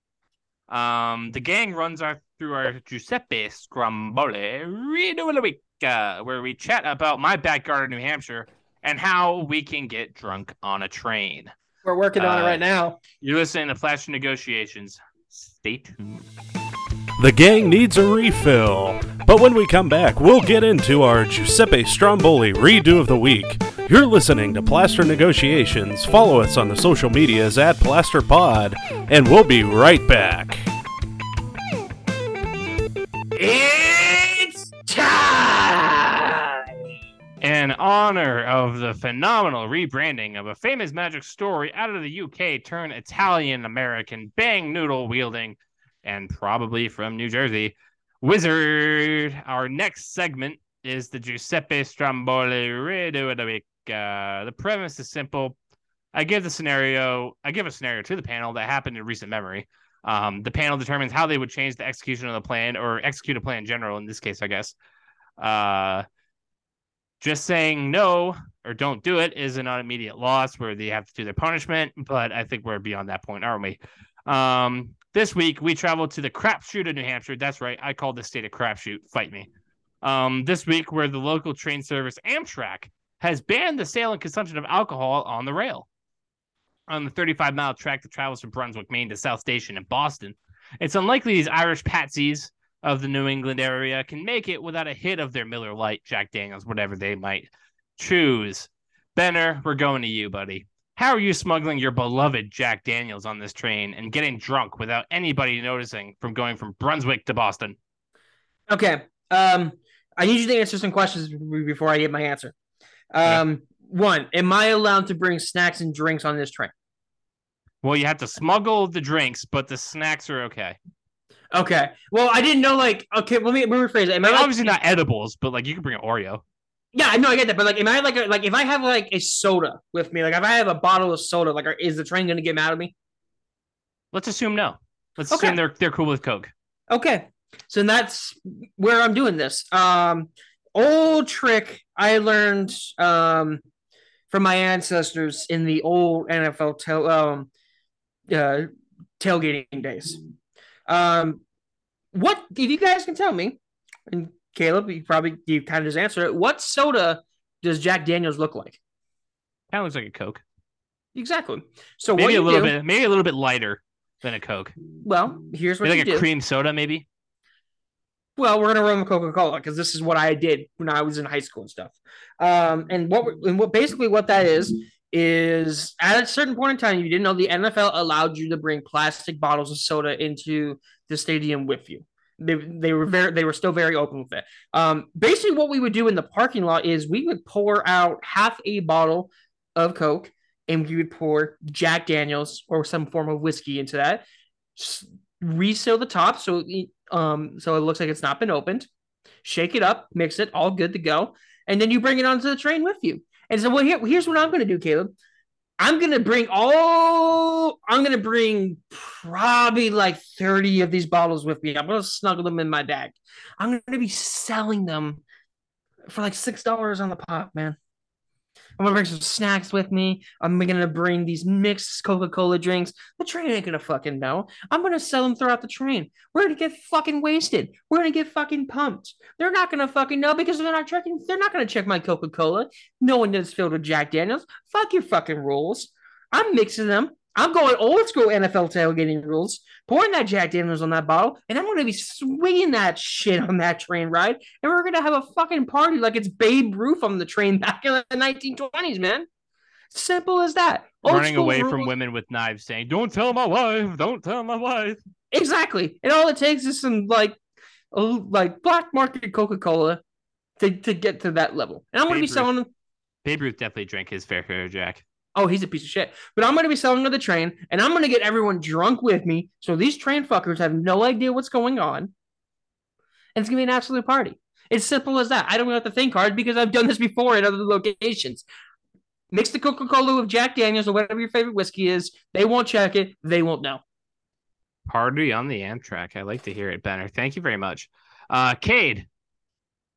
um, the gang runs our through our Giuseppe Stromboli Redo of the Week, uh, where we chat about my backyard in New Hampshire and how we can get drunk on a train. We're working on it Uh, right now. You're listening to Plaster Negotiations. Stay tuned. The gang needs a refill. But when we come back, we'll get into our Giuseppe Stromboli redo of the week. You're listening to Plaster Negotiations. Follow us on the social medias at PlasterPod, and we'll be right back. It's time. In honor of the phenomenal rebranding of a famous magic story out of the UK turned Italian American bang noodle wielding and probably from New Jersey wizard, our next segment is the Giuseppe Stromboli redo of the week. Uh, the premise is simple. I give the scenario, I give a scenario to the panel that happened in recent memory. Um, the panel determines how they would change the execution of the plan or execute a plan in general, in this case, I guess. Uh, just saying no or don't do it is an immediate loss where they have to do their punishment. But I think we're beyond that point, aren't we? Um, this week we traveled to the crapshoot of New Hampshire. That's right, I called the state a crapshoot. Fight me. Um, this week where the local train service Amtrak has banned the sale and consumption of alcohol on the rail. On the 35 mile track that travels from Brunswick, Maine to South Station in Boston, it's unlikely these Irish patsies of the New England area can make it without a hit of their Miller Lite, Jack Daniels, whatever they might choose. Benner, we're going to you, buddy. How are you smuggling your beloved Jack Daniels on this train and getting drunk without anybody noticing from going from Brunswick to Boston? Okay. Um, I need you to answer some questions before I give my answer. Um, one, am I allowed to bring snacks and drinks on this train? Well, you have to smuggle the drinks, but the snacks are okay. Okay. Well, I didn't know. Like, okay, let me, let me rephrase it. Am I like- obviously not edibles, but like you can bring an Oreo. Yeah, I know I get that, but like, am I like, a, like, if I have like a soda with me, like, if I have a bottle of soda, like, are, is the train going to get mad at me? Let's assume no. Let's Okay. assume they're they're cool with Coke. Okay, so that's where I'm doing this. Um, old trick I learned um from my ancestors in the old NFL tail um uh tailgating days. Um, what if you guys can tell me? And Kaleb, you probably you kind of just answered it. What soda does Jack Daniels look like? Kind of looks like a Coke. Exactly. So Maybe a little do? bit, maybe a little bit lighter than a Coke. Well, here's what Maybe like a do. cream soda, maybe. Well, we're gonna run with Coca Cola because this is what I did when I was in high school and stuff. Um, and what and what basically what that is is at a certain point in time, you didn't know the NFL allowed you to bring plastic bottles of soda into the stadium with you. They, they were very they were still very open with it. Um, basically, what we would do in the parking lot is we would pour out half a bottle of Coke and we would pour Jack Daniels or some form of whiskey into that. Reseal the top so um so it looks like it's not been opened. Shake it up, mix it, all good to go, and then you bring it onto the train with you. And so, well, here, here's what I'm going to do, Kaleb. I'm to bring all. I'm to bring probably like 30 of these bottles with me. I'm to snuggle them in my bag. I'm to be selling them for like six dollars on the pop, man. I'm gonna bring some snacks with me. I'm gonna bring these mixed Coca-Cola drinks. The train ain't gonna fucking know. I'm gonna sell them throughout the train. We're gonna get fucking wasted. We're gonna get fucking pumped. They're not gonna fucking know because they're not checking. They're not gonna check my Coca-Cola. No one is filled with Jack Daniels. Fuck your fucking rules. I'm mixing them. I'm going old school NFL tailgating rules, pouring that Jack Daniels on that bottle, and I'm going to be swinging that shit on that train ride, and we're going to have a fucking party like it's Babe Ruth on the train back in the 1920s, man. Simple as that. Old Running away from women with knives, saying, "Don't tell my wife. Don't tell my wife." Exactly. And all it takes is some like like black market Coca Cola to, to get to that level. And I'm going to be selling. Babe Ruth definitely drank his fair share, of Jack. Oh, he's a piece of shit. But I'm going to be selling to the train, and I'm going to get everyone drunk with me, so these train fuckers have no idea what's going on, and it's going to be an absolute party. It's simple as that. I don't have to think hard because I've done this before in other locations. Mix the Coca Cola with Jack Daniels or whatever your favorite whiskey is. They won't check it. They won't know. Party on the Amtrak. I like to hear it, Benner. Thank you very much. Uh Cade,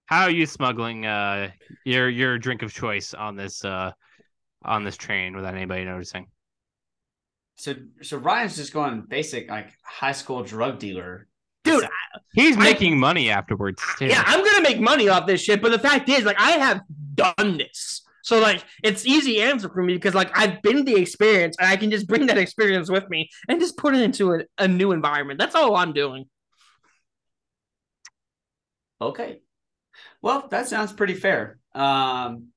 how are you smuggling uh your your drink of choice on this uh on this train without anybody noticing? So so Ryan's just going basic like high school drug dealer. Dude, He's I- making money afterwards too. yeah, I'm gonna make money off this shit. But the fact is, like, I have done this. So like it's easy answer for me because like I've been the experience and I can just bring that experience with me and just put it into a, a new environment. That's all I'm doing. Okay. Well, that sounds pretty fair. Um,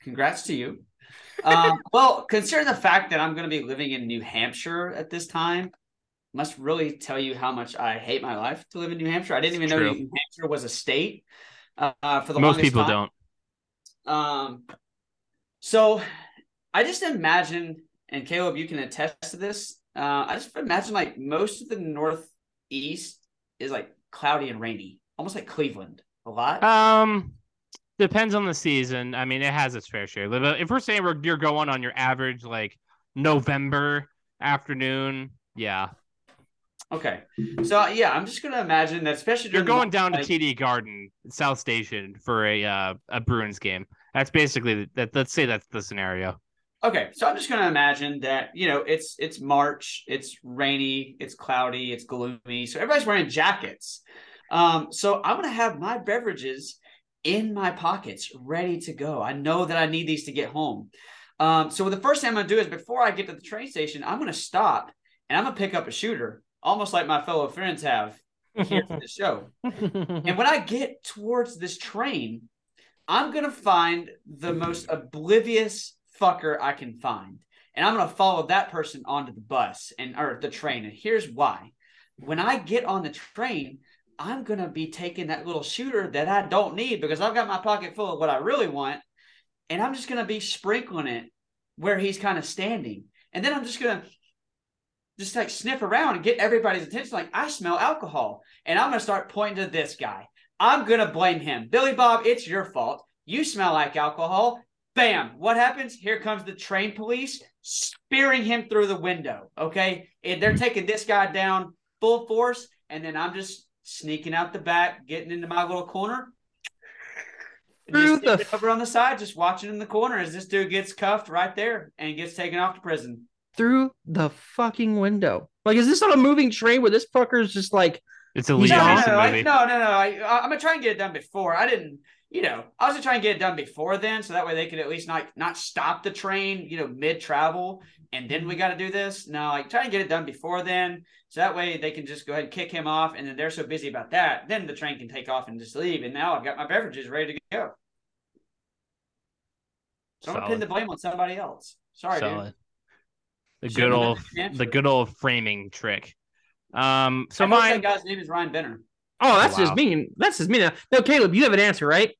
congrats to you. Um, well, considering the fact that I'm going to be living in New Hampshire at this time, must really tell you how much I hate my life to live in New Hampshire. I didn't even know New Hampshire was a state. Uh, for the Most people time. don't. Um, so I just imagine, and Kaleb, you can attest to this. Uh, I just imagine like most of the Northeast is like cloudy and rainy, almost like Cleveland. A lot. Um, depends on the season. I mean, it has its fair share. But If we're saying we're, you're going on your average like November afternoon, yeah, Okay, so yeah, I'm just gonna imagine that, especially you're going the- down to TD Garden, South Station for a uh, a Bruins game. That's basically that. Let's say that's the scenario. Okay, so I'm just gonna imagine that you know it's it's March, it's rainy, it's cloudy, it's gloomy, so everybody's wearing jackets. Um, so I'm gonna have my beverages in my pockets, ready to go. I know that I need these to get home. Um, so the first thing I'm gonna do is before I get to the train station, I'm gonna stop and I'm gonna pick up a shooter, almost like my fellow friends have here for the show. And when I get towards this train, I'm gonna find the most oblivious fucker I can find. And I'm gonna follow that person onto the bus and or the train. And here's why. When I get on the train, I'm gonna be taking that little shooter that I don't need because I've got my pocket full of what I really want, and I'm just gonna be sprinkling it where he's kind of standing. And then I'm just gonna just like sniff around and get everybody's attention. Like, I smell alcohol. And I'm gonna start pointing to this guy. I'm gonna blame him. Billy Bob, it's your fault. You smell like alcohol. Bam. What happens? Here comes the train police spearing him through the window. Okay. And they're taking this guy down full force. And then I'm just sneaking out the back, getting into my little corner. Through just the sitting over on the side, just watching in the corner as this dude gets cuffed right there and gets taken off to prison. Through the fucking window. Like, is this on a moving train where this fucker's just like, It's a No, Liam no, no, Mason no, I- movie. no, no, no. I, I, I'm gonna try and get it done before. I didn't, you know, I was gonna try and get it done before then, so that way they could at least not not stop the train, you know, mid travel, and then we got to do this. No, like try and get it done before then, so that way they can just go ahead and kick him off, and then they're so busy about that, then the train can take off and just leave. And now I've got my beverages ready to go. So I'm gonna pin the blame on somebody else. Sorry, Solid. dude. The Shouldn't good old, the good old framing trick. Um, so I hope mine, guy's name is Ryan Benner. oh, that's Wow. just mean. That's just mean. No, Kaleb, you have an answer, right?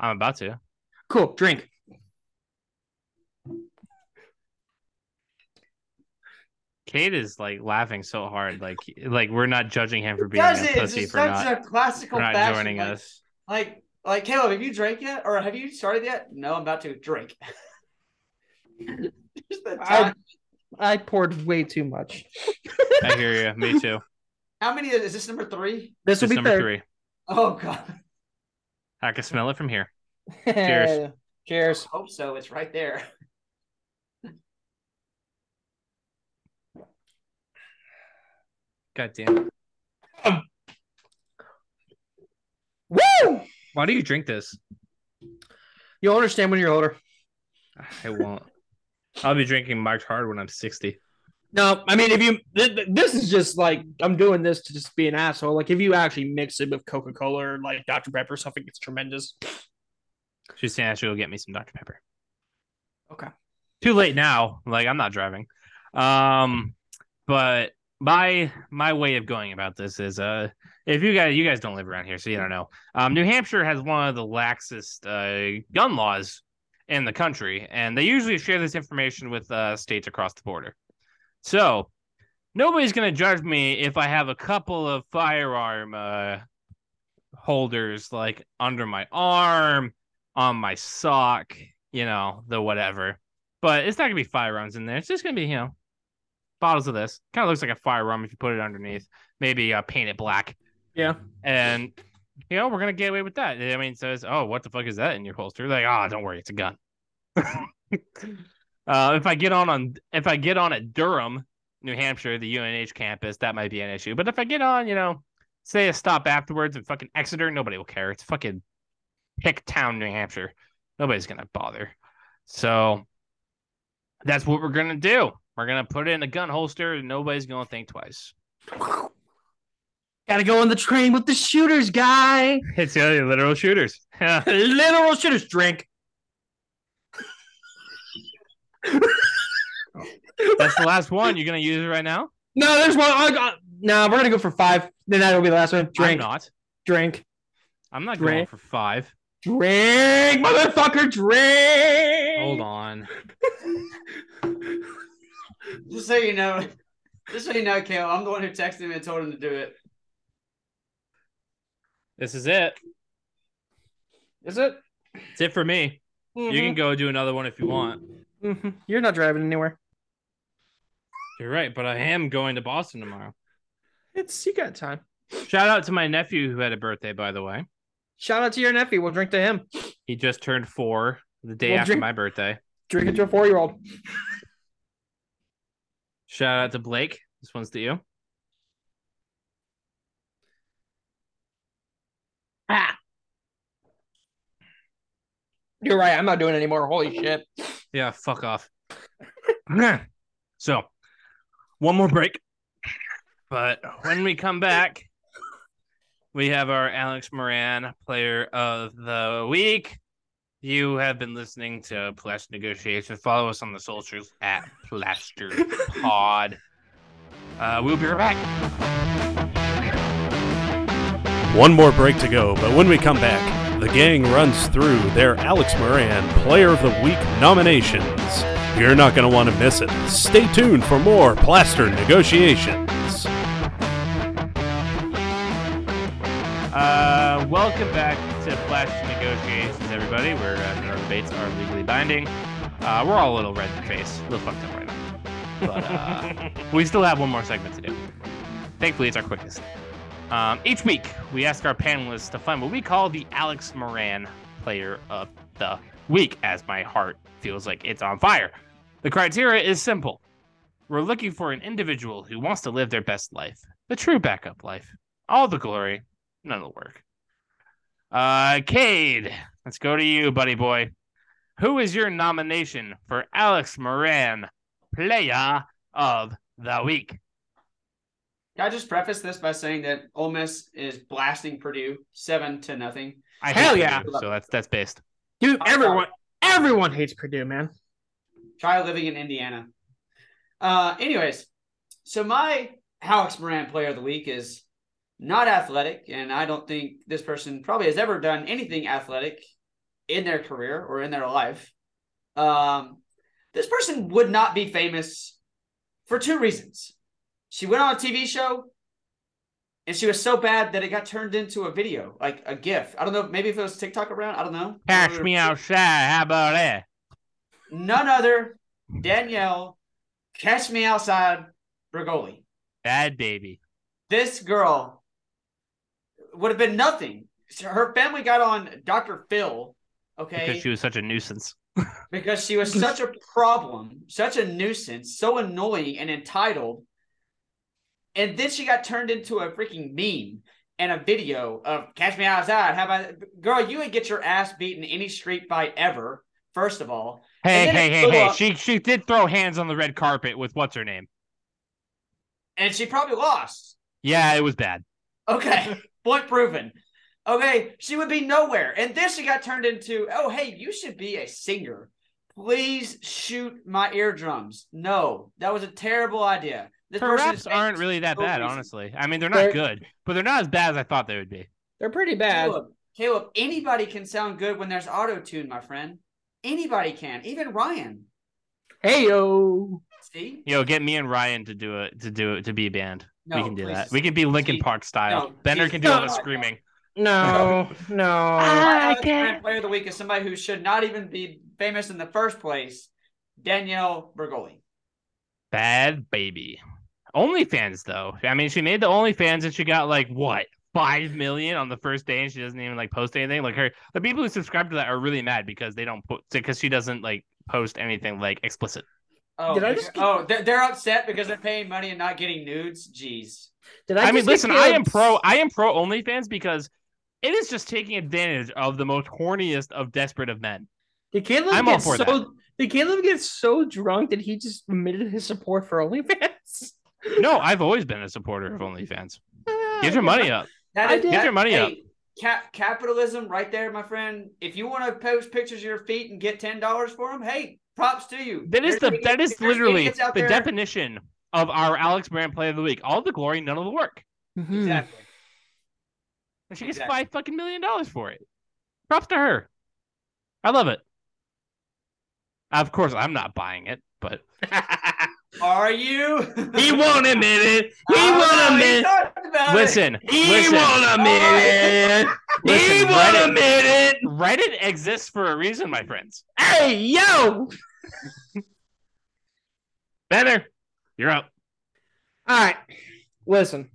I'm about to. Cool. Drink. Cade is like laughing so hard, like like we're not judging him for being Does a it? Pussy for not, a classical for not fashion. joining like, us. Like, like Kaleb, have you drank yet, or have you started yet? No, I'm about to drink. Just the I- I poured way too much. I hear you. Me too. How many is, is this? Number three? This will be number third. three. Oh god, I can smell it from here. Cheers. Cheers. hope so. It's right there. God damn. it. Woo! Why do you drink this? You'll understand when you're older. I won't. I'll be drinking Mike's Hard when I'm 60. No, I mean if you th- th- this is just like I'm doing this to just be an asshole. Like if you actually mix it with Coca Cola or like Dr Pepper or something, it's tremendous. She's saying I should go get me some Dr. Pepper. Okay. Too late now. Like I'm not driving. Um, but my my way of going about this is uh if you guys you guys don't live around here so you don't know um new hampshire has one of the laxest uh gun laws in the country and they usually share this information with uh states across the border so nobody's gonna judge me if i have a couple of firearm uh holders like under my arm on my sock you know the whatever but it's not gonna be firearms in there it's just gonna be you know bottles of this. Kind of looks like a firearm if you put it underneath. Maybe uh, paint it black. Yeah. And you know we're gonna get away with that. I mean, it says, "Oh, what the fuck is that in your holster?" Like, oh, don't worry, it's a gun. uh, if I get on on if I get on at Durham, New Hampshire, the UNH campus, that might be an issue. But if I get on, you know, say a stop afterwards in fucking Exeter, nobody will care. It's fucking Hick Town, New Hampshire. Nobody's gonna bother. So that's what we're gonna do. We're gonna put it in a gun holster, and nobody's gonna think twice. Gotta go on the train with the shooters, guy. It's the literal shooters. Literal shooters. Drink. That's the last one. You're gonna use it right now? No, there's one. I got. No, we're gonna go for five. Then that'll be the last one. I'm Drink. not. Drink. I'm not going for five. Drink, motherfucker. Drink. Hold on. Just so you know, just so you know, Kale, I'm the one who texted him and told him to do it. This is it. Is it? It's it for me. You mm-hmm. can go do another one if you want. Mhm. You're not driving anywhere. You're right, but I am going to Boston tomorrow. It's you got time. Shout out to my nephew who had a birthday, by the way. Shout out to your nephew. We'll drink to him. He just turned four the day Well, after drink- my birthday. Drink it to a four year old. Shout out to Blake. This one's to you. Ah. You're right. I'm not doing it anymore. Holy shit. Yeah, fuck off. so, one more break. But when we come back, we have our Alex Moran player of the week. You have been listening to Plaster Negotiations. Follow us on the socials at Plaster Pod. Uh, we'll be right back. One more break to go, but when we come back, the gang runs through their Alex Moran Player of the Week nominations. You're not going to want to miss it. Stay tuned for more Plaster Negotiations. Uh, welcome back to Plaster Negotiations, everybody. Where uh, our debates are legally binding. Uh, we're all a little red in the face, a little fucked up right now, but uh, we still have one more segment to do. Thankfully, it's our quickest. Um, each week, we ask our panelists to find what we call the Alex Moran Player of the Week, as my heart feels like it's on fire. The criteria is simple. We're looking for an individual who wants to live their best life, the true backup life, all the glory, none of the work. Uh, Cade, let's go to you, buddy boy. Who is your nomination for Alex Moran, Player of the Week? Can I just preface this by saying that Ole Miss is blasting Purdue seven to nothing. I Hell yeah. Purdue, so that's that's based. Dude, everyone everyone hates Purdue, man. Try living in Indiana. Uh, anyways, so my Alex Moran player of the week is not athletic, and I don't think this person probably has ever done anything athletic in their career or in their life. Um, this person would not be famous for two reasons. She went on a TV show and she was so bad that it got turned into a video, like a GIF. I don't know, maybe if it was TikTok around, I don't know. Cash me outside. How about that? None other Danielle, catch me outside, Bregoli. Bad baby. This girl would have been nothing. Her family got on Dr. Phil, okay, Because she was such a nuisance. because she was such a problem, such a nuisance, so annoying and entitled. And then she got turned into a freaking meme and a video of "Catch Me Outside." How about girl? You would get your ass beaten any street fight ever. First of all, Hey, hey, hey, hey. up. She she did throw hands on the red carpet with what's her name? and she probably lost. Yeah, it was bad. Okay, point proven. Okay, she would be nowhere. And then she got turned into, oh, hey, you should be a singer. Please shoot my eardrums. No, that was a terrible idea. This Her raps aren't really that for bad, reason. honestly. I mean, they're not They're- good, but they're not as bad as I thought they would be. They're pretty bad. Kaleb, Kaleb, anybody can sound good when there's auto tune, my friend. Anybody can, even Ryan. Hey yo. See, Yo, get me and Ryan to do it to do it to be a band. we can do please. that. We can be Linkin See, Park style. no, Benner see, can do all the no, no. screaming. No, no. my Alex ah, can't- Player of the Week is somebody who should not even be famous in the first place. Danielle Bregoli. Bad baby. OnlyFans though. I mean, she made the OnlyFans and she got like what five million on the first day, and she doesn't even like post anything. Like her, the people who subscribe to that are really mad because they don't put because she doesn't like post anything like explicit. Oh, Did I just get- oh, they're, they're upset because they're paying money and not getting nudes. Jeez. Did I, mean, just get listen, I am pro. I am pro OnlyFans because it is just taking advantage of the most horniest of desperate of men. Did Kaleb I'm all get for so? that. Did Kaleb get so drunk that he just admitted his support for OnlyFans? No, I've always been a supporter of OnlyFans. Get your money up. That I is did- Get that- your money hey, up. Cap, capitalism, right there, my friend. If you want to post pictures of your feet and get ten dollars for them, hey, props to you. That is There's the that idiots- is literally the there- definition of our Alex Brand play of the week. All the glory, none of the work. Mhm. Exactly. And she gets Exactly. five fucking million dollars for it. Props to her. I love it. Of course, I'm not buying it, but Are you? He won't admit it. He Oh, won't he admit. it. listen, He listen, won't admit it. He Listen, won't Reddit- admit it. Reddit exists for a reason, my friends. Hey yo! Benner, you're up. All right, listen.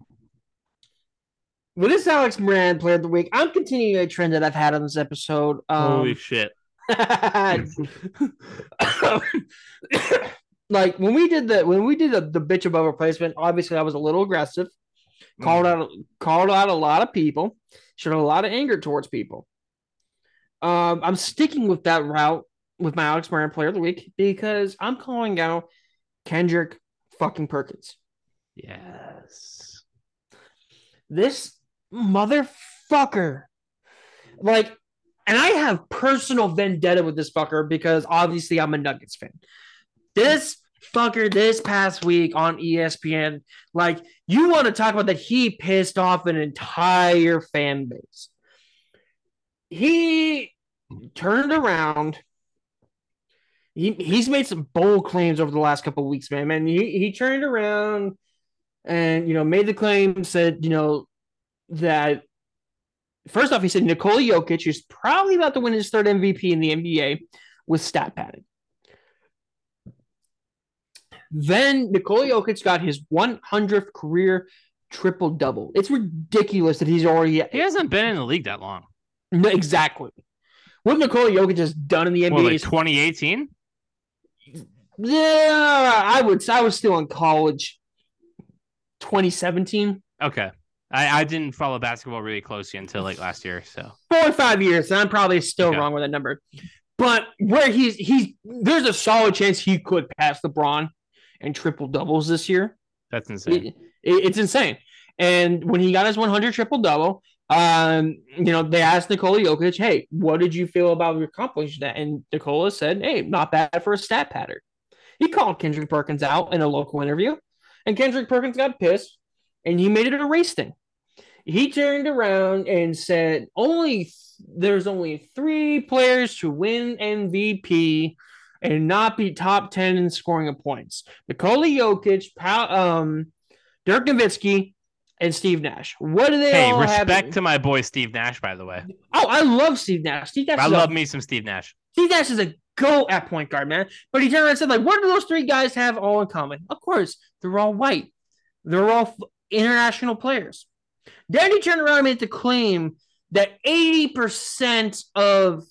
With this Alex Moran player of the week, I'm continuing a trend that I've had on this episode. Um, Holy shit! like when we did the when we did the, the bitch above replacement, obviously I was a little aggressive, called out called out a lot of people, showed a lot of anger towards people. Um, I'm sticking with that route with my Alex Moran player of the week because I'm calling out Kendrick fucking Perkins. Yes. this motherfucker like and i have personal vendetta with this fucker because obviously i'm a nuggets fan this fucker this past week on espn like you want to talk about that he pissed off an entire fan base. He turned around. He, he's made some bold claims over the last couple weeks man. Man he, he turned around and you know made the claim said you know that first off he said Nikola Jokic is probably about to win his third MVP in the NBA with stat padding. Then Nikola Jokic got his 100th career triple double. It's ridiculous that he's already He hasn't been in the league that long. no, exactly what Nikola Jokic has done in the NBA. What, like is 2018? yeah, I would. I was still in college. 2017, Okay. I, I didn't follow basketball really closely until like last year. So four or five years, and I'm probably still Okay. wrong with that number. But where he's he's there's a solid chance he could pass LeBron and triple doubles this year. that's insane. It- it- it's insane. And when he got his 100 triple double, um, you know, they asked Nikola Jokic, "Hey, what did you feel about accomplishing that?" And Nikola said, "Hey, not bad for a stat padder." He called Kendrick Perkins out in a local interview, and Kendrick Perkins got pissed, and he made it a race thing. He turned around and said, "Only there's only three players to win MVP." And not be top 10 in scoring of points. Nikola Jokic, Pal, um, Dirk Nowitzki, and Steve Nash. What do they Hey, all have? respect to my boy Steve Nash, by the way. Oh, I love Steve Nash. Steve Nash, I is a- love me some Steve Nash. Steve Nash is a go at point guard, man. But he turned around and said, like, what do those three guys have all in common? Of course, they're all white. They're all f- international players. Then he turned around and made the claim that 80% of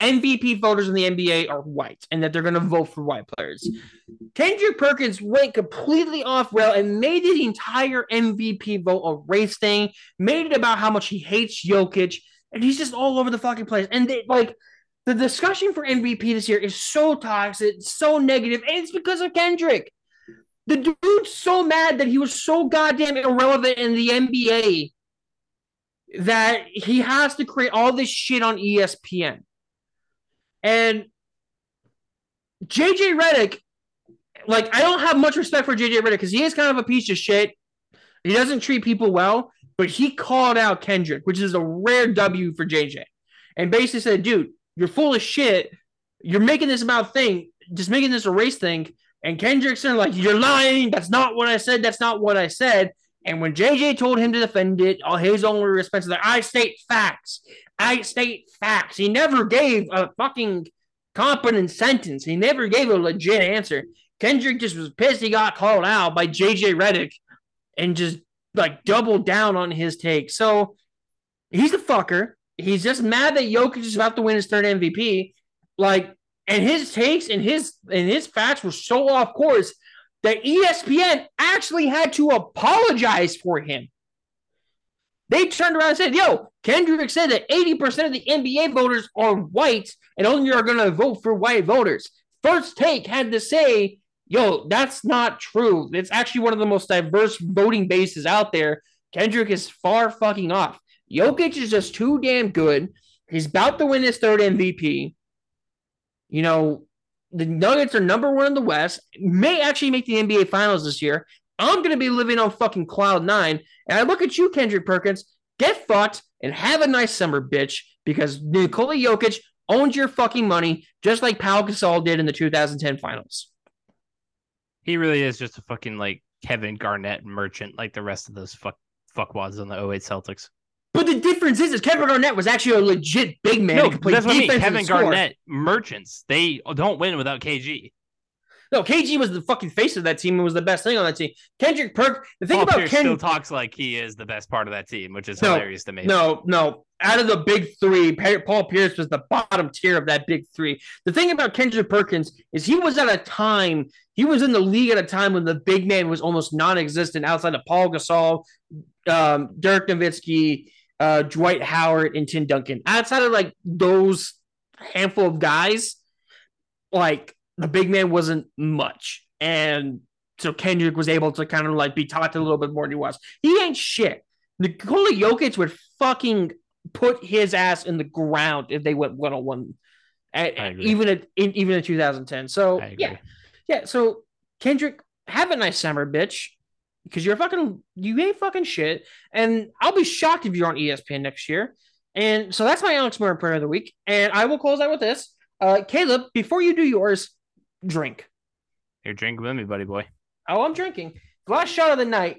MVP voters in the NBA are white and that they're going to vote for white players. Kendrick Perkins went completely off rail and made the entire MVP vote a race thing, made it about how much he hates Jokic, and he's just all over the fucking place. And they, like the discussion for MVP this year is so toxic, so negative, and it's because of Kendrick. The dude's so mad that he was so goddamn irrelevant in the NBA that he has to create all this shit on ESPN. And JJ Redick like I don't have much respect for JJ Redick because he is kind of a piece of shit. He doesn't treat people well, but he called out Kendrick, which is a rare W for JJ, and basically said, "Dude, you're full of shit. You're making this about thing, just making this a race thing." And Kendrick's like, "You're lying. That's not what I said. That's not what I said." And when JJ told him to defend it, all his only response is like, "I state facts. I state facts." He never gave a fucking competent sentence. He never gave a legit answer. Kendrick just was pissed he got called out by JJ Redick and just like doubled down on his take. So he's a fucker. He's just mad that Jokic is about to win his third MVP. Like, and his takes and his and his facts were so off course that ESPN actually had to apologize for him. They turned around and said, Yo, Kendrick said that 80% of the NBA voters are white and only are going to vote for white voters. First Take had to say yo, that's not true. It's actually one of the most diverse voting bases out there. Kendrick is far fucking off. Jokic is just too damn good. He's about to win his third MVP. You know, the Nuggets are number one in the West, may actually make the NBA Finals this year. I'm going to be living on fucking cloud nine. And I look at you, Kendrick Perkins, get fucked and have a nice summer, bitch, because Nikola Jokic owns your fucking money just like Pau Gasol did in the 2010 Finals. He really is just a fucking like Kevin Garnett merchant, like the rest of those fuck fuckwads on the 08 Celtics. But the difference is, is Kevin Garnett was actually a legit big man. No, that's what I mean. Kevin Garnett merchants. They don't win without KG. No, KG was the fucking face of that team and was the best thing on that team. Kendrick Perk. The thing Paul about Pierce Ken still talks like he is the best part of that team, which is No, hilarious to me. No, no. Out of the big three, Paul Pierce was the bottom tier of that big three. The thing about Kendrick Perkins is he was at a time, he was in the league at a time when the big man was almost non existent outside of Paul Gasol, um, Dirk Nowitzki, uh, Dwight Howard, and Tim Duncan. Outside of like those handful of guys, like the big man wasn't much. And so Kendrick was able to kind of like be taught a little bit more than he was. He ain't shit. Nikola Jokic would fucking put his ass in the ground if they went one on one, even at in, even in 2010. So yeah, yeah. So Kendrick, have a nice summer, bitch, because you're fucking you ain't fucking shit, and I'll be shocked if you're on ESPN next year. And so that's my Alex Murray prayer of the week, and I will close out with this. Uh, Kaleb, before you do yours, drink. Here, drink with me, buddy boy. Oh, I'm drinking. Last shot of the night.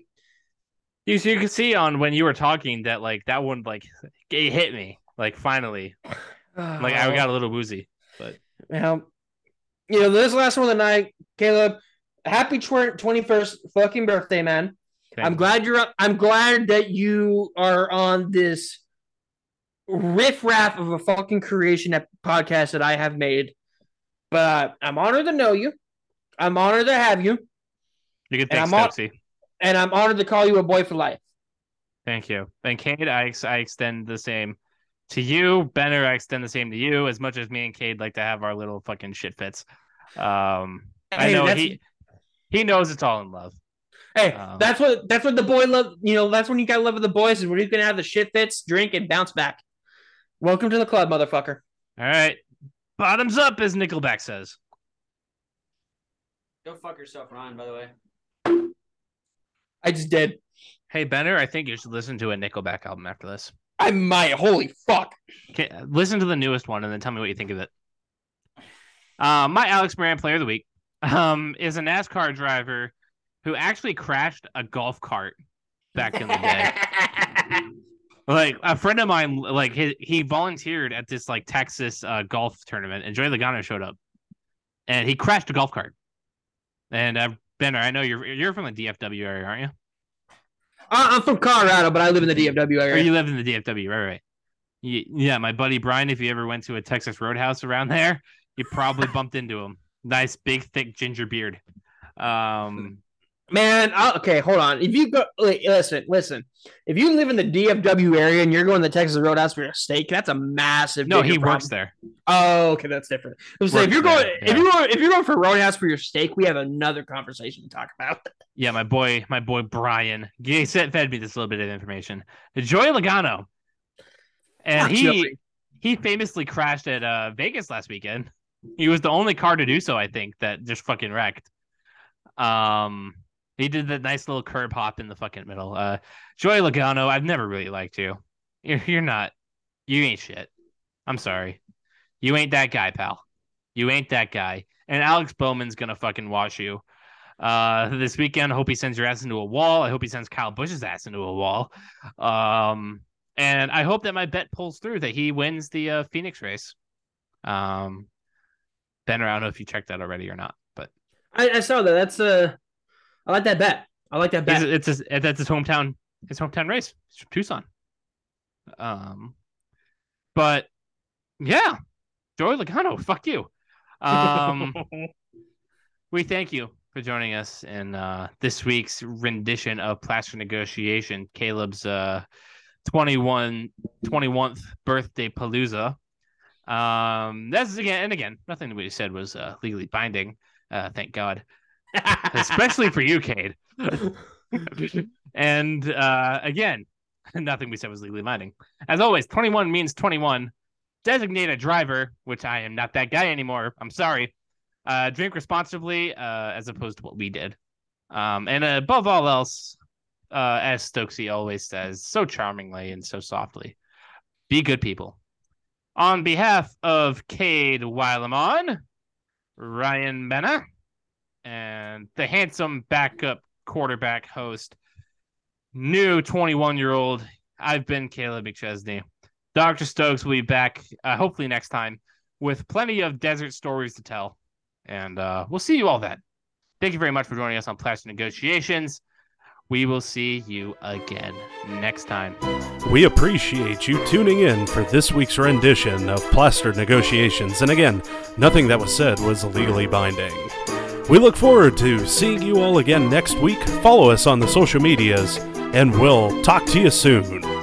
You, so you can see on when you were talking that like that one like it hit me like finally like I got a little woozy. But Well, you know, this last one of the night, Kaleb. Happy twenty first fucking birthday, man. Thank I'm you. glad you're. Up I'm glad that you are on this riff raff of a fucking creation podcast that I have made. But I'm honored to know you. I'm honored to have you, You can thank I'm on- and I'm honored to call you a boy for life. Thank you. And Cade, I ex- I extend the same to you. Benner, I extend the same to you. As much as me and Cade like to have our little fucking shit fits. Um, I know he he knows it's all in love. Hey, Um, that's what that's what the boy love. You know, that's when you gotta love with the boys, is when you can have the shit fits, drink, and bounce back. Welcome to the club, motherfucker. All right, bottoms up, as Nickelback says. Go fuck yourself, Ryan. By the way. I just did. Hey Benner, I think you should listen to a Nickelback album after this. I might. Holy fuck. Okay, listen to the newest one and then tell me what you think of it. Uh, my Alex Moran player of the week um, is a NASCAR driver who actually crashed a golf cart back in the day. like a friend of mine, like he, he volunteered at this like Texas uh, golf tournament, and Joey Logano showed up, and he crashed a golf cart. And uh, Benner, I know you're you're from the DFW area, aren't you? I'm from Colorado, but I live in the DFW Or area. you live in the DFW, right? Right. Yeah, my buddy Brian. If you ever went to a Texas Roadhouse around there, you probably bumped into him. Nice, big, thick ginger beard. Um, Man, i okay, hold on. If you go, wait, listen, listen. If you live in the DFW area and you're going to the Texas Roadhouse for a steak, that's a massive. no, he problem. works there. Oh, okay, that's different. Saying, if you're going, there, if you're going, if you're going for Roadhouse for your steak, we have another conversation to talk about. Yeah, my boy, my boy Brian. He said fed me this little bit of information. Joey Logano, and Fuck he Joey. he famously crashed at uh, Vegas last weekend. He was the only car to do so, I think, that just fucking wrecked. Um, he did the nice little curb hop in the fucking middle. Uh, Joey Logano, I've never really liked you. You're, you're not, you ain't shit. I'm sorry. You ain't that guy, pal. You ain't that guy. And Alex Bowman's gonna fucking wash you. Uh, this weekend, I hope he sends your ass into a wall. I hope he sends Kyle Busch's ass into a wall. Um, and I hope that my bet pulls through that he wins the uh, Phoenix race. Um, Ben, I don't know if you checked that already or not, but I, I saw that. That's uh, I like that bet. I like that bet. it's, it's his, that's his hometown his hometown race. It's from Tucson. Um, but yeah, Joey Logano, fuck you. Um, we thank you for joining us in uh, this week's rendition of Plaster Negotiation, Kaleb's uh, 21, 21th birthday palooza. Um, that's again and again, nothing that we said was uh, legally binding. Uh, thank God, especially for you, Cade. and uh, again, nothing we said was legally binding. As always, 21 means 21. Designate a driver, which I am not that guy anymore. I'm sorry. Uh, drink responsibly, uh, as opposed to what we did. Um, and above all else, uh, as Stokesy always says, so charmingly and so softly, be good people. On behalf of Cade Wilemon, Ryan Benner, and the handsome backup quarterback host, new 21 year old, I've been Kaleb McChesney. Dr. Stokes will be back, uh, hopefully next time, with plenty of desert stories to tell. And uh, we'll see you all then. Thank you very much for joining us on Plaster Negotiations. We will see you again next time. We appreciate you tuning in for this week's rendition of Plaster Negotiations. And again, nothing that was said was legally binding. We look forward to seeing you all again next week. Follow us on the social medias, and we'll talk to you soon.